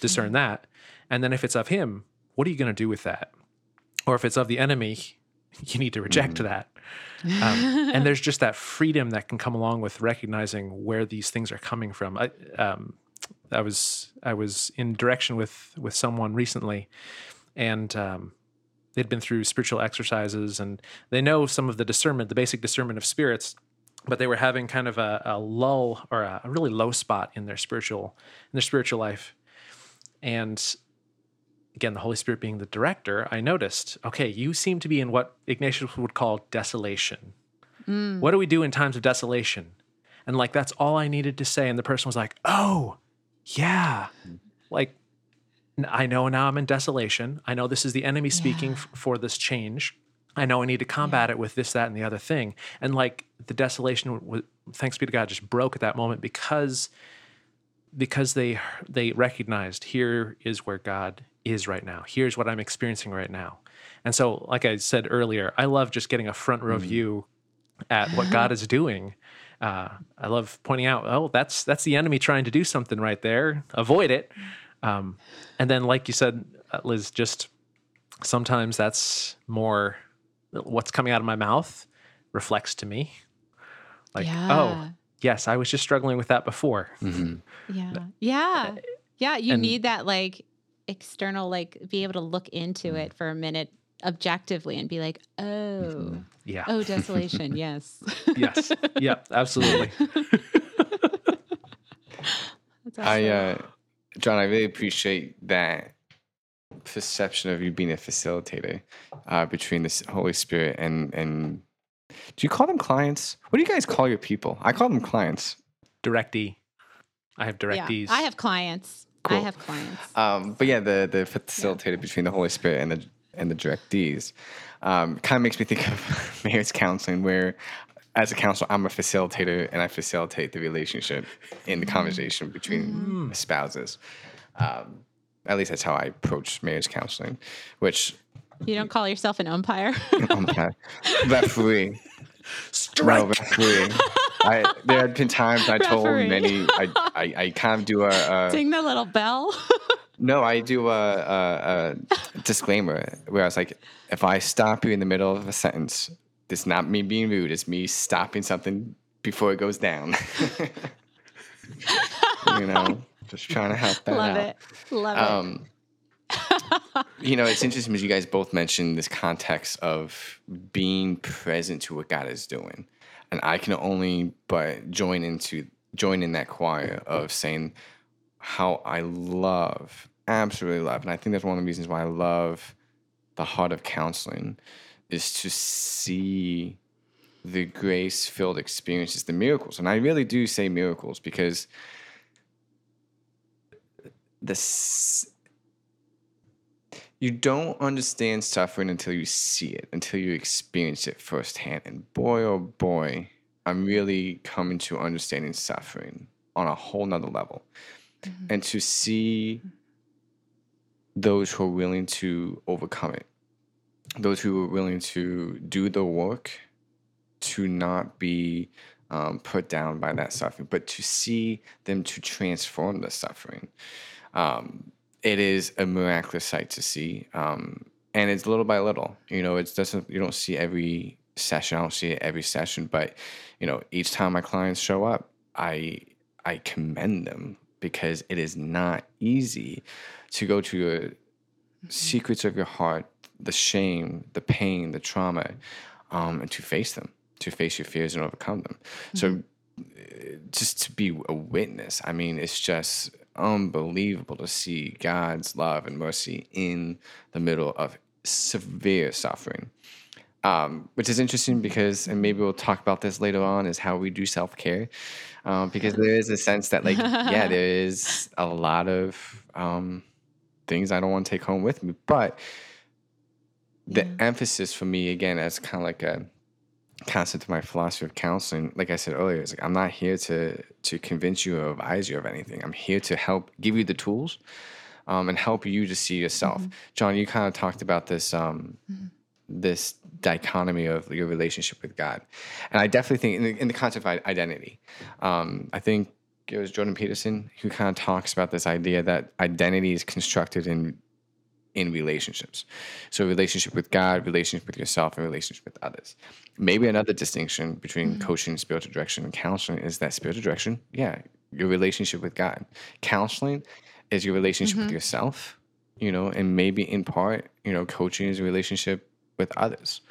Discern that, and then if it's of Him, what are you going to do with that? Or if it's of the enemy, you need to reject that. Um, and there's just that freedom that can come along with recognizing where these things are coming from. I, um, I was I was in direction with with someone recently, and um, they'd been through spiritual exercises, and they know some of the discernment, the basic discernment of spirits, but they were having kind of a, a lull or a, a really low spot in their spiritual in their spiritual life, and again, the Holy Spirit being the director, I noticed, okay, you seem to be in what Ignatius would call desolation. Hmm. What do we do in times of desolation? And like, that's all I needed to say. And the person was like, oh, yeah. Hmm. Like, I know now I'm in desolation. I know this is the enemy speaking f- for this change. I know I need to combat it with this, that, and the other thing. And like, the desolation, w- thanks be to God, just broke at that moment because because they they recognized here is where God is right now. Here's what I'm experiencing right now. And so, like I said earlier, I love just getting a front row view at what God is doing. Uh, I love pointing out, oh, that's that's the enemy trying to do something right there. Avoid it. Um, and then, like you said, uh, Liz, just sometimes that's more what's coming out of my mouth reflects to me. Like, Yeah. oh, yes, I was just struggling with that before. hmm Yeah. Yeah. Yeah. You and- need that like external, like be able to look into Mm. it for a minute objectively and be like, oh, Mm-hmm. Yeah. oh, desolation. yes. yes. Yeah, absolutely. That's I, uh, John, I really appreciate that perception of you being a facilitator uh, between the Holy Spirit and and. Do you call them clients? What do you guys call your people? I call them clients. Directee. I have yeah. I have clients. I have clients. Um, but yeah, the the facilitator between the Holy Spirit and the and the directees um, kind of makes me think of marriage counseling, where as a counselor, I'm a facilitator and I facilitate the relationship in the conversation between the spouses. Um, at least that's how I approach marriage counseling, which You don't call yourself an umpire. umpire, referee. Strike. Referee. I, there had been times I told Referee. many. I, I, I kind of do a, a Ding the little bell. no. I do a, a, a disclaimer where I was like, if I stop you in the middle of a sentence, it's not me being rude. It's me stopping something before it goes down. you know, just trying to help that Love out. it. Love Um, you know, it's interesting because you guys both mentioned this context of being present to what God is doing, and I can only but join into join in that choir of saying how I love, absolutely love, and I think that's one of the reasons why I love the heart of counseling is to see the grace filled experiences, the miracles, and I really do say miracles because the s- you don't understand suffering until you see it, until you experience it firsthand. And boy, oh boy, I'm really coming to understanding suffering on a whole nother level. And to see those who are willing to overcome it, those who are willing to do the work to not be um, put down by that suffering, but to see them to transform the suffering um, it is a miraculous sight to see. Um, and it's little by little, you know, it doesn't, you don't see every session. I don't see it every session, but you know, each time my clients show up, I, I commend them because it is not easy to go to your secrets of your heart, the shame, the pain, the trauma, um, and to face them, to face your fears and overcome them. So just to be a witness. I mean, it's just unbelievable to see God's love and mercy in the middle of severe suffering. Um, which is interesting because, and maybe we'll talk about this later on, is how we do self care. Um, because there is a sense that, like, yeah, there is a lot of um, things I don't want to take home with me. But the emphasis for me, again, as kind of like a concept of my philosophy of counseling, like I said earlier, is like I'm not here to to convince you or advise you of anything. I'm here to help give you the tools um, and help you to see yourself. John, you kind of talked about this um, this dichotomy of your relationship with God, and I definitely think in the, in the concept of identity, um, I think it was Jordan Peterson who kind of talks about this idea that identity is constructed in in relationships. So relationship with God, relationship with yourself, and relationship with others. Maybe another distinction between coaching, spiritual direction, and counseling is that spiritual direction, yeah, your relationship with God. Counseling is your relationship with yourself, you know, and maybe in part, you know, coaching is a relationship with others.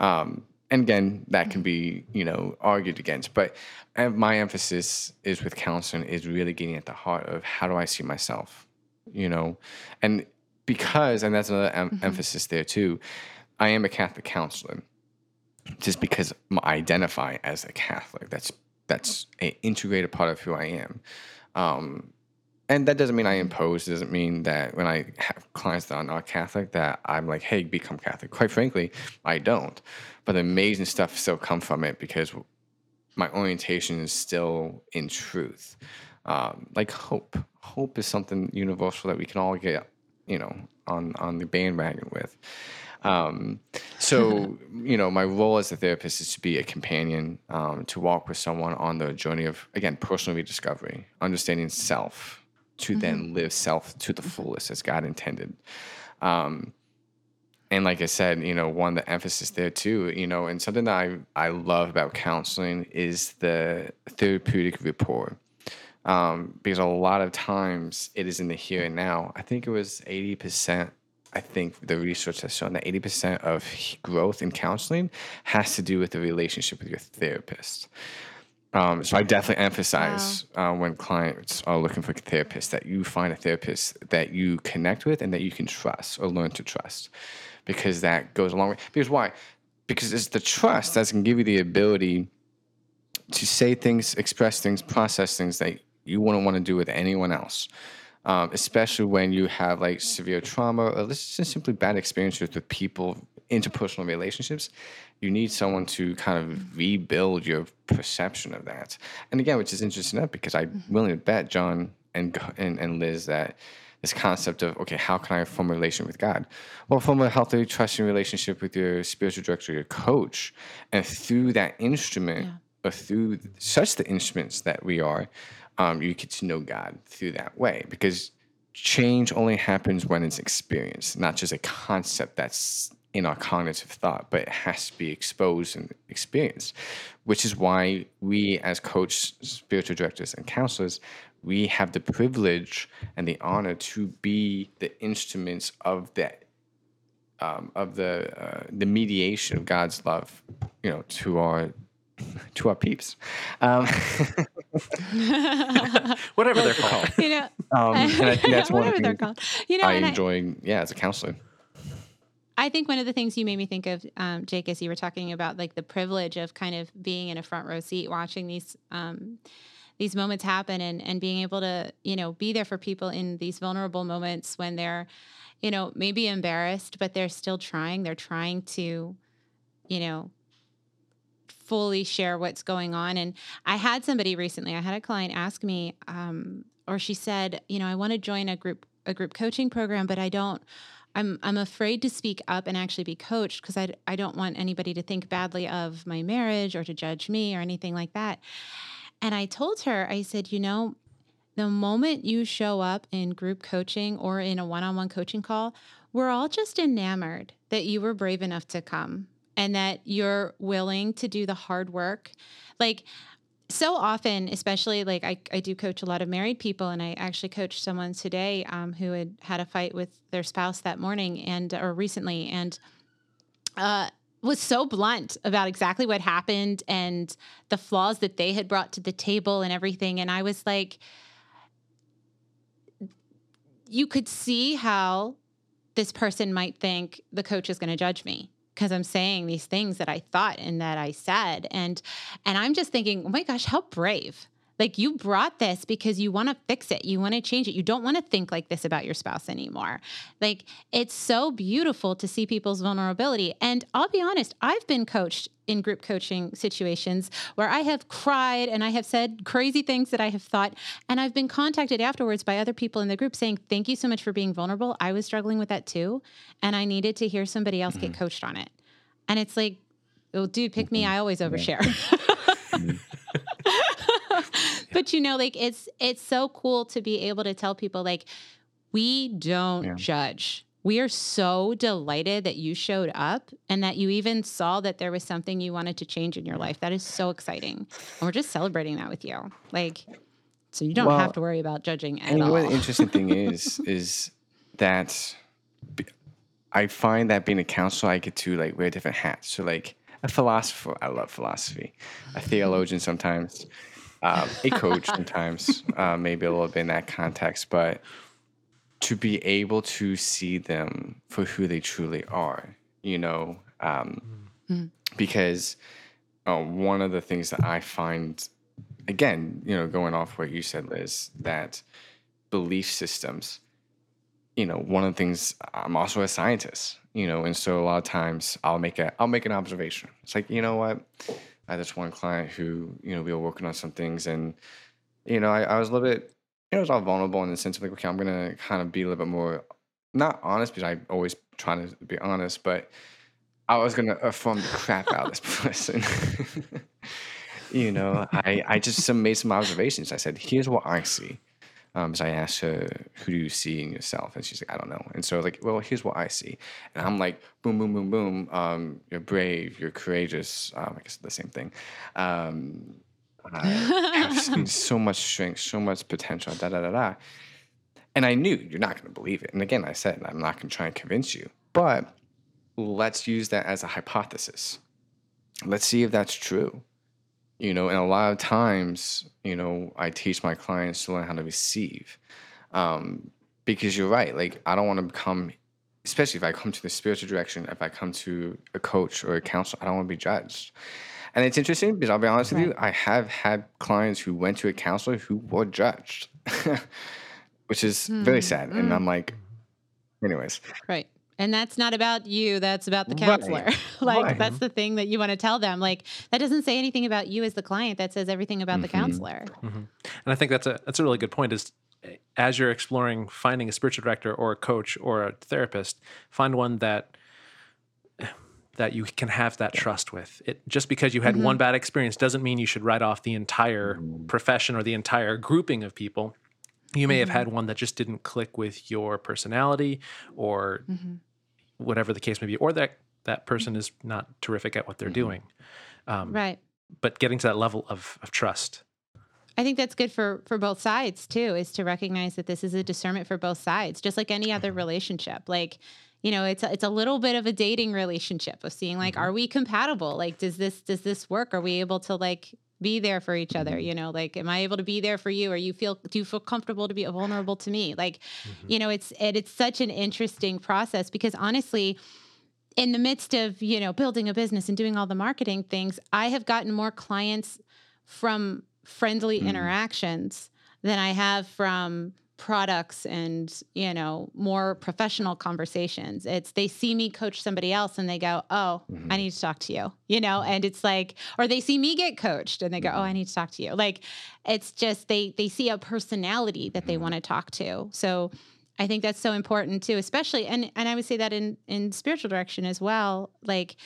Um, and again, that can be, you know, argued against. But my emphasis is with counseling is really getting at the heart of how do I see myself, you know, and because, and that's another em- emphasis there too, I am a Catholic counselor, just because I identify as a Catholic. That's that's an integrated part of who I am. Um, and that doesn't mean I impose. It doesn't mean that when I have clients that are not Catholic, that I'm like, hey, become Catholic. Quite frankly, I don't. But amazing stuff still come from it because my orientation is still in truth. Um, like hope. Hope is something universal that we can all get, you know, on on the bandwagon with. Um, so, you know, my role as a therapist is to be a companion, um, to walk with someone on the journey of, again, personal rediscovery, understanding self, to then live self to the fullest as God intended. Um, and like I said, you know, one the emphasis there too, you know, and something that I, I love about counseling is the therapeutic rapport. Um, because a lot of times it is in the here and now. I think it was 80%. I think the research has shown that 80% of growth in counseling has to do with the relationship with your therapist. Um, so I definitely emphasize uh, when clients are looking for a therapist that you find a therapist that you connect with and that you can trust or learn to trust, because that goes a long way. Because why? Because it's the trust that can give you the ability to say things, express things, process things that you wouldn't want to do with anyone else. Um, especially when you have like severe trauma or this just simply bad experiences with people, interpersonal relationships. You need someone to kind of rebuild your perception of that. And again, which is interesting enough because I'm willing to bet John and and, and Liz that this concept of okay, how can I form a relation with God? Well, form a healthy, trusting relationship with your spiritual director, your coach, and through that instrument, Yeah. or through such the instruments that we are, um, you get to know God through that way because change only happens when it's experienced, not just a concept that's in our cognitive thought, but it has to be exposed and experienced, which is why we, as coach, spiritual directors, and counselors, we have the privilege and the honor to be the instruments of that, um, of the uh, the mediation of God's love, you know, to our to our peeps. Um, Whatever they're called. you know, um, and I think that's one whatever of the they're called. You know, I and I, enjoy, yeah, as a counselor. I think one of the things you made me think of, um, Jake, as you were talking about like the privilege of kind of being in a front row seat, watching these um, these moments happen, and and being able to you know be there for people in these vulnerable moments when they're you know maybe embarrassed, but they're still trying. They're trying to you know fully share what's going on. And I had somebody recently. I had a client ask me, um, or she said, you know, I want to join a group a group coaching program, but I don't. I'm I'm afraid to speak up and actually be coached because I I don't want anybody to think badly of my marriage or to judge me or anything like that. And I told her, I said, you know, the moment you show up in group coaching or in a one-on-one coaching call, we're all just enamored that you were brave enough to come and that you're willing to do the hard work. Like so often, especially like I, I do coach a lot of married people, and I actually coached someone today um, who had had a fight with their spouse that morning and or recently, and uh, was so blunt about exactly what happened and the flaws that they had brought to the table and everything. And I was like, you could see how this person might think the coach is going to judge me because I'm saying these things that I thought and that I said and and I'm just thinking, "Oh my gosh, how brave." Like you brought this because you want to fix it. You want to change it. You don't want to think like this about your spouse anymore. Like it's so beautiful to see people's vulnerability. And I'll be honest, I've been coached in group coaching situations where I have cried and I have said crazy things that I have thought. And I've been contacted afterwards by other people in the group saying, Thank you so much for being vulnerable. I was struggling with that too. And I needed to hear somebody else get mm-hmm. coached on it. And it's like, oh, dude, pick me. I always mm-hmm. overshare. Mm-hmm. but you know, like it's it's so cool to be able to tell people like we don't Yeah. judge. We are so delighted that you showed up and that you even saw that there was something you wanted to change in your life. That is so exciting. And we're just celebrating that with you. Like so you don't Well, have to worry about judging at And all. what the interesting thing is, is that I find that being a counselor, I get to like wear different hats. So like a philosopher, I love philosophy. A theologian sometimes, um, a coach sometimes, uh, maybe a little bit in that context, but to be able to see them for who they truly are, you know, um, because uh, one of the things that I find, again, you know, going off what you said, Liz, that belief systems, you know, one of the things I'm also a scientist, you know, and so a lot of times I'll make a I'll make an observation. It's like, you know what? I had this one client who, you know, we were working on some things and, you know, I, I was a little bit, you know, I was all vulnerable in the sense of like, okay, I'm gonna kind of be a little bit more not honest because I always try to be honest, but I was gonna affirm the crap out of this person. you know, I, I just some, made some observations. I said, here's what I see. Um, so I asked her, who do you see in yourself? And she's like, I don't know. And so like, well, here's what I see. And I'm like, boom, boom, boom, boom. Um, you're brave, you're courageous. Um, I guess the same thing. Um, s- so much strength, so much potential, da da da da. And I knew you're not going to believe it. And again, I said, I'm not going to try and convince you, but let's use that as a hypothesis. Let's see if that's true. You know, and a lot of times, you know, I teach my clients to learn how to receive. Um, because you're right. Like, I don't want to become, especially if I come to the spiritual direction, if I come to a coach or a counselor, I don't want to be judged. And it's interesting because I'll be honest with you, I have had clients who went to a counselor who were judged, which is very sad. And I'm like, anyways, Right. And that's not about you. That's about the Right. counselor. like, Right. that's the thing that you want to tell them. Like, that doesn't say anything about you as the client. That says everything about the Mhm. counselor. Mm-hmm. And I think that's a that's a really good point. Is eh, as you're exploring finding a spiritual director or a coach or a therapist, find one that eh, that you can have that trust with. It just because you had mm-hmm. one bad experience doesn't mean you should write off the entire mm. profession or the entire grouping of people. You may have mm-hmm. had one that just didn't click with your personality or mm-hmm. whatever the case may be, or that that mm-hmm. person is not terrific at what they're doing. Um, Right. But getting to that level of, of trust. I think that's good for for both sides too, is to recognize that this is a discernment for both sides, just like any other relationship. Like, you know, it's a, it's a little bit of a dating relationship of seeing like, are we compatible? Like, does this does this work? Are we able to like be there for each other? Mm-hmm. You know, like, am I able to be there for you? Or you feel do you feel comfortable to be vulnerable to me? Like, mm-hmm. you know, it's it, it's such an interesting process because honestly, in the midst of you know building a business and doing all the marketing things i have gotten more clients from friendly mm. interactions than i have from products and you know more professional conversations. It's they see me coach somebody else and they go oh i mm-hmm. need to talk to you you know? Mm-hmm. And it's like or they see me get coached and they go oh i mm-hmm. need to talk to you. Like it's just they they see a personality that they want to talk to. So I think that's so important too, especially and and I would say that in in spiritual direction as well. Like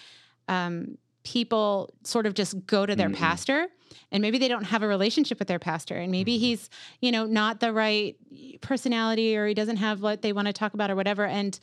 um, people sort of just go to their pastor, and maybe they don't have a relationship with their pastor, and maybe mm-hmm. he's you know not the right personality, or he doesn't have what they want to talk about, or whatever. And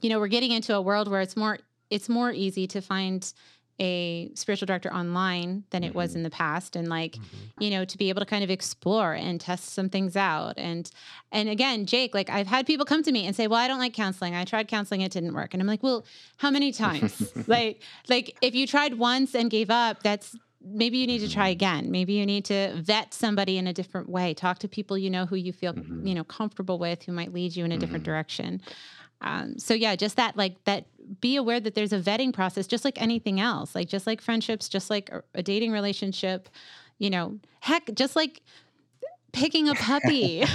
you know we're getting into a world where it's more it's more easy to find a spiritual director online than it was mm-hmm. in the past. And like mm-hmm. you know to be able to kind of explore and test some things out. And and again jake like i've had people come to me and say well i don't like counseling. I tried counseling. It didn't work. And i'm like well how many times? Like like if you tried once and gave up that's maybe you need to try mm-hmm. again. Maybe you need to vet somebody in a different way. Talk to people you know who you feel you know comfortable with who might lead you in a different direction um, so yeah just that like that be aware that there's a vetting process just like anything else like just like friendships just like a, a dating relationship you know heck just like picking a puppy.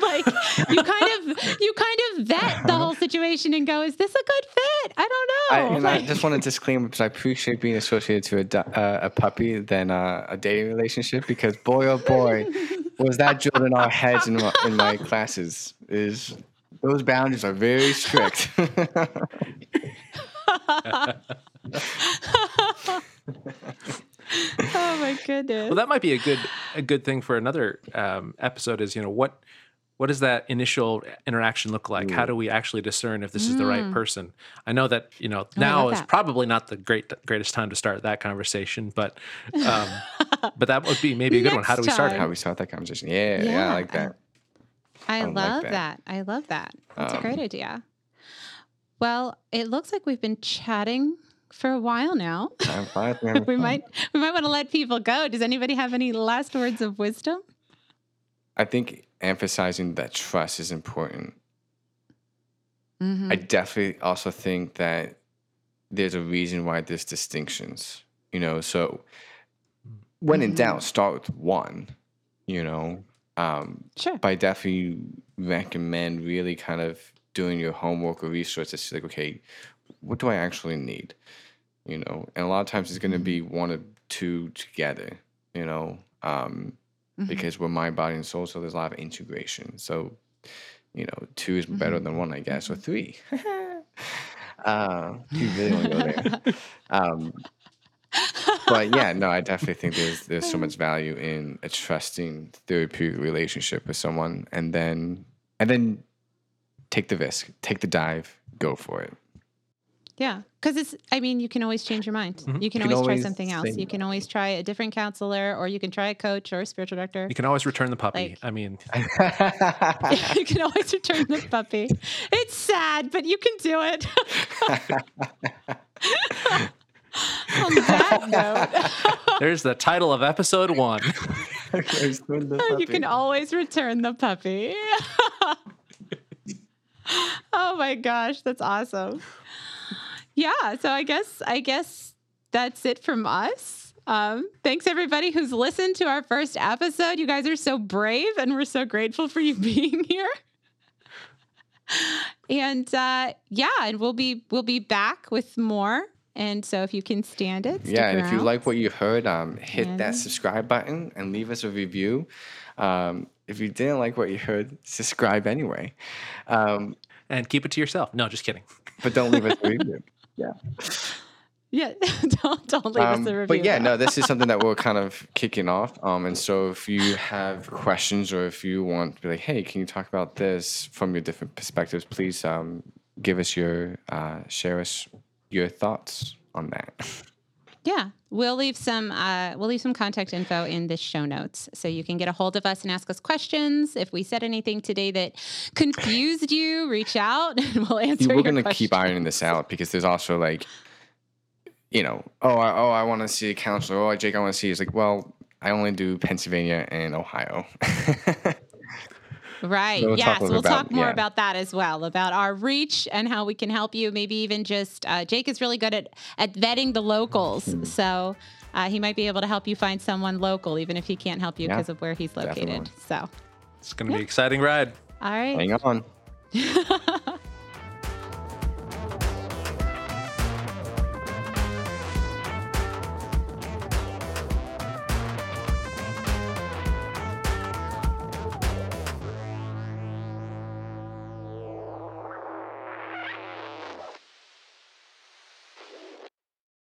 Like you kind of you kind of vet the whole situation and go is this a good fit? I don't I, know. I Like- just want to disclaim because I appreciate being associated to a, uh, a puppy than uh, a dating relationship because boy oh boy was that drilled in our heads in my, in my classes is those boundaries are very strict. oh my goodness Well, that might be a good a good thing for another um, episode. Is you know what what does that initial interaction look like? How do we actually discern if this is the right person? I know that you know now Mm. is that. probably not the great greatest time to start that conversation, but um, but that would be maybe a good one. How do we start time. it? How we start that conversation? Yeah, yeah, I like Yeah. that. I like love that. that. I love that. That's a Um, great idea. Well, it looks like we've been chatting for a while now. We might we might want to let people go. Does anybody have any last words of wisdom? I think emphasizing that trust is important. Mhm. I definitely also think that there's a reason why there's distinctions, you know. So when in doubt, start with one, you know. Um, Sure. but I definitely recommend really kind of doing your homework or research to see, like, okay, what do I actually need, you know? And a lot of times it's going to be one or two together, you know, um, because we're mind, body, and soul, so there's a lot of integration. So, you know, two is better than one, I guess, or three. uh, you really want to go there. Um, but yeah, no, I definitely think there's there's so much value in a trusting therapeutic relationship with someone, and then and then take the risk, take the dive, go for it. Yeah, because it's. I mean, you can always change your mind. Mm-hmm. You can, can always, try something else. You can always try a different counselor, or you can try a coach or a spiritual director. You can always return the puppy. Like- I mean, you can always return the puppy. It's sad, but you can do it. On that note, there's the title of episode one. you can always return the puppy. oh my gosh, that's awesome. Yeah, so I guess I guess that's it from us. Um, thanks everybody who's listened to our first episode. You guys are so brave, and we're so grateful for you being here. And uh, yeah, and we'll be we'll be back with more. And so if you can stand it, stick yeah, and if you like what you heard, um, hit Yeah. that subscribe button and leave us a review. Um, if you didn't like what you heard, subscribe anyway. Um, and keep it to yourself. No, just kidding. but don't leave us a review. Yeah. Yeah, don't don't leave Um, us a review. but yeah, no, this is something that we're kind of kicking off. Um, and so if you have questions or if you want to be like, hey, can you talk about this from your different perspectives? Please um, give us your uh, share us your thoughts on that. Yeah, we'll leave some uh, we'll leave some contact info in the show notes, so you can get a hold of us and ask us questions. If we said anything today that confused you, reach out and we'll answer. we're your gonna keep ironing this out because there's also like, you know, oh, I, oh, I want to see a counselor. Oh, Jake, I want to see. It's like, well, I only do Pennsylvania and Ohio. Right. We'll yes, a little we'll about- talk more yeah. about that as well, about our reach and how we can help you. Maybe even just uh, Jake is really good at at vetting the locals, Hmm. so uh, he might be able to help you find someone local, even if he can't help you Yeah, because of where he's located. definitely. So, It's going to be an exciting ride. all right. Hang on.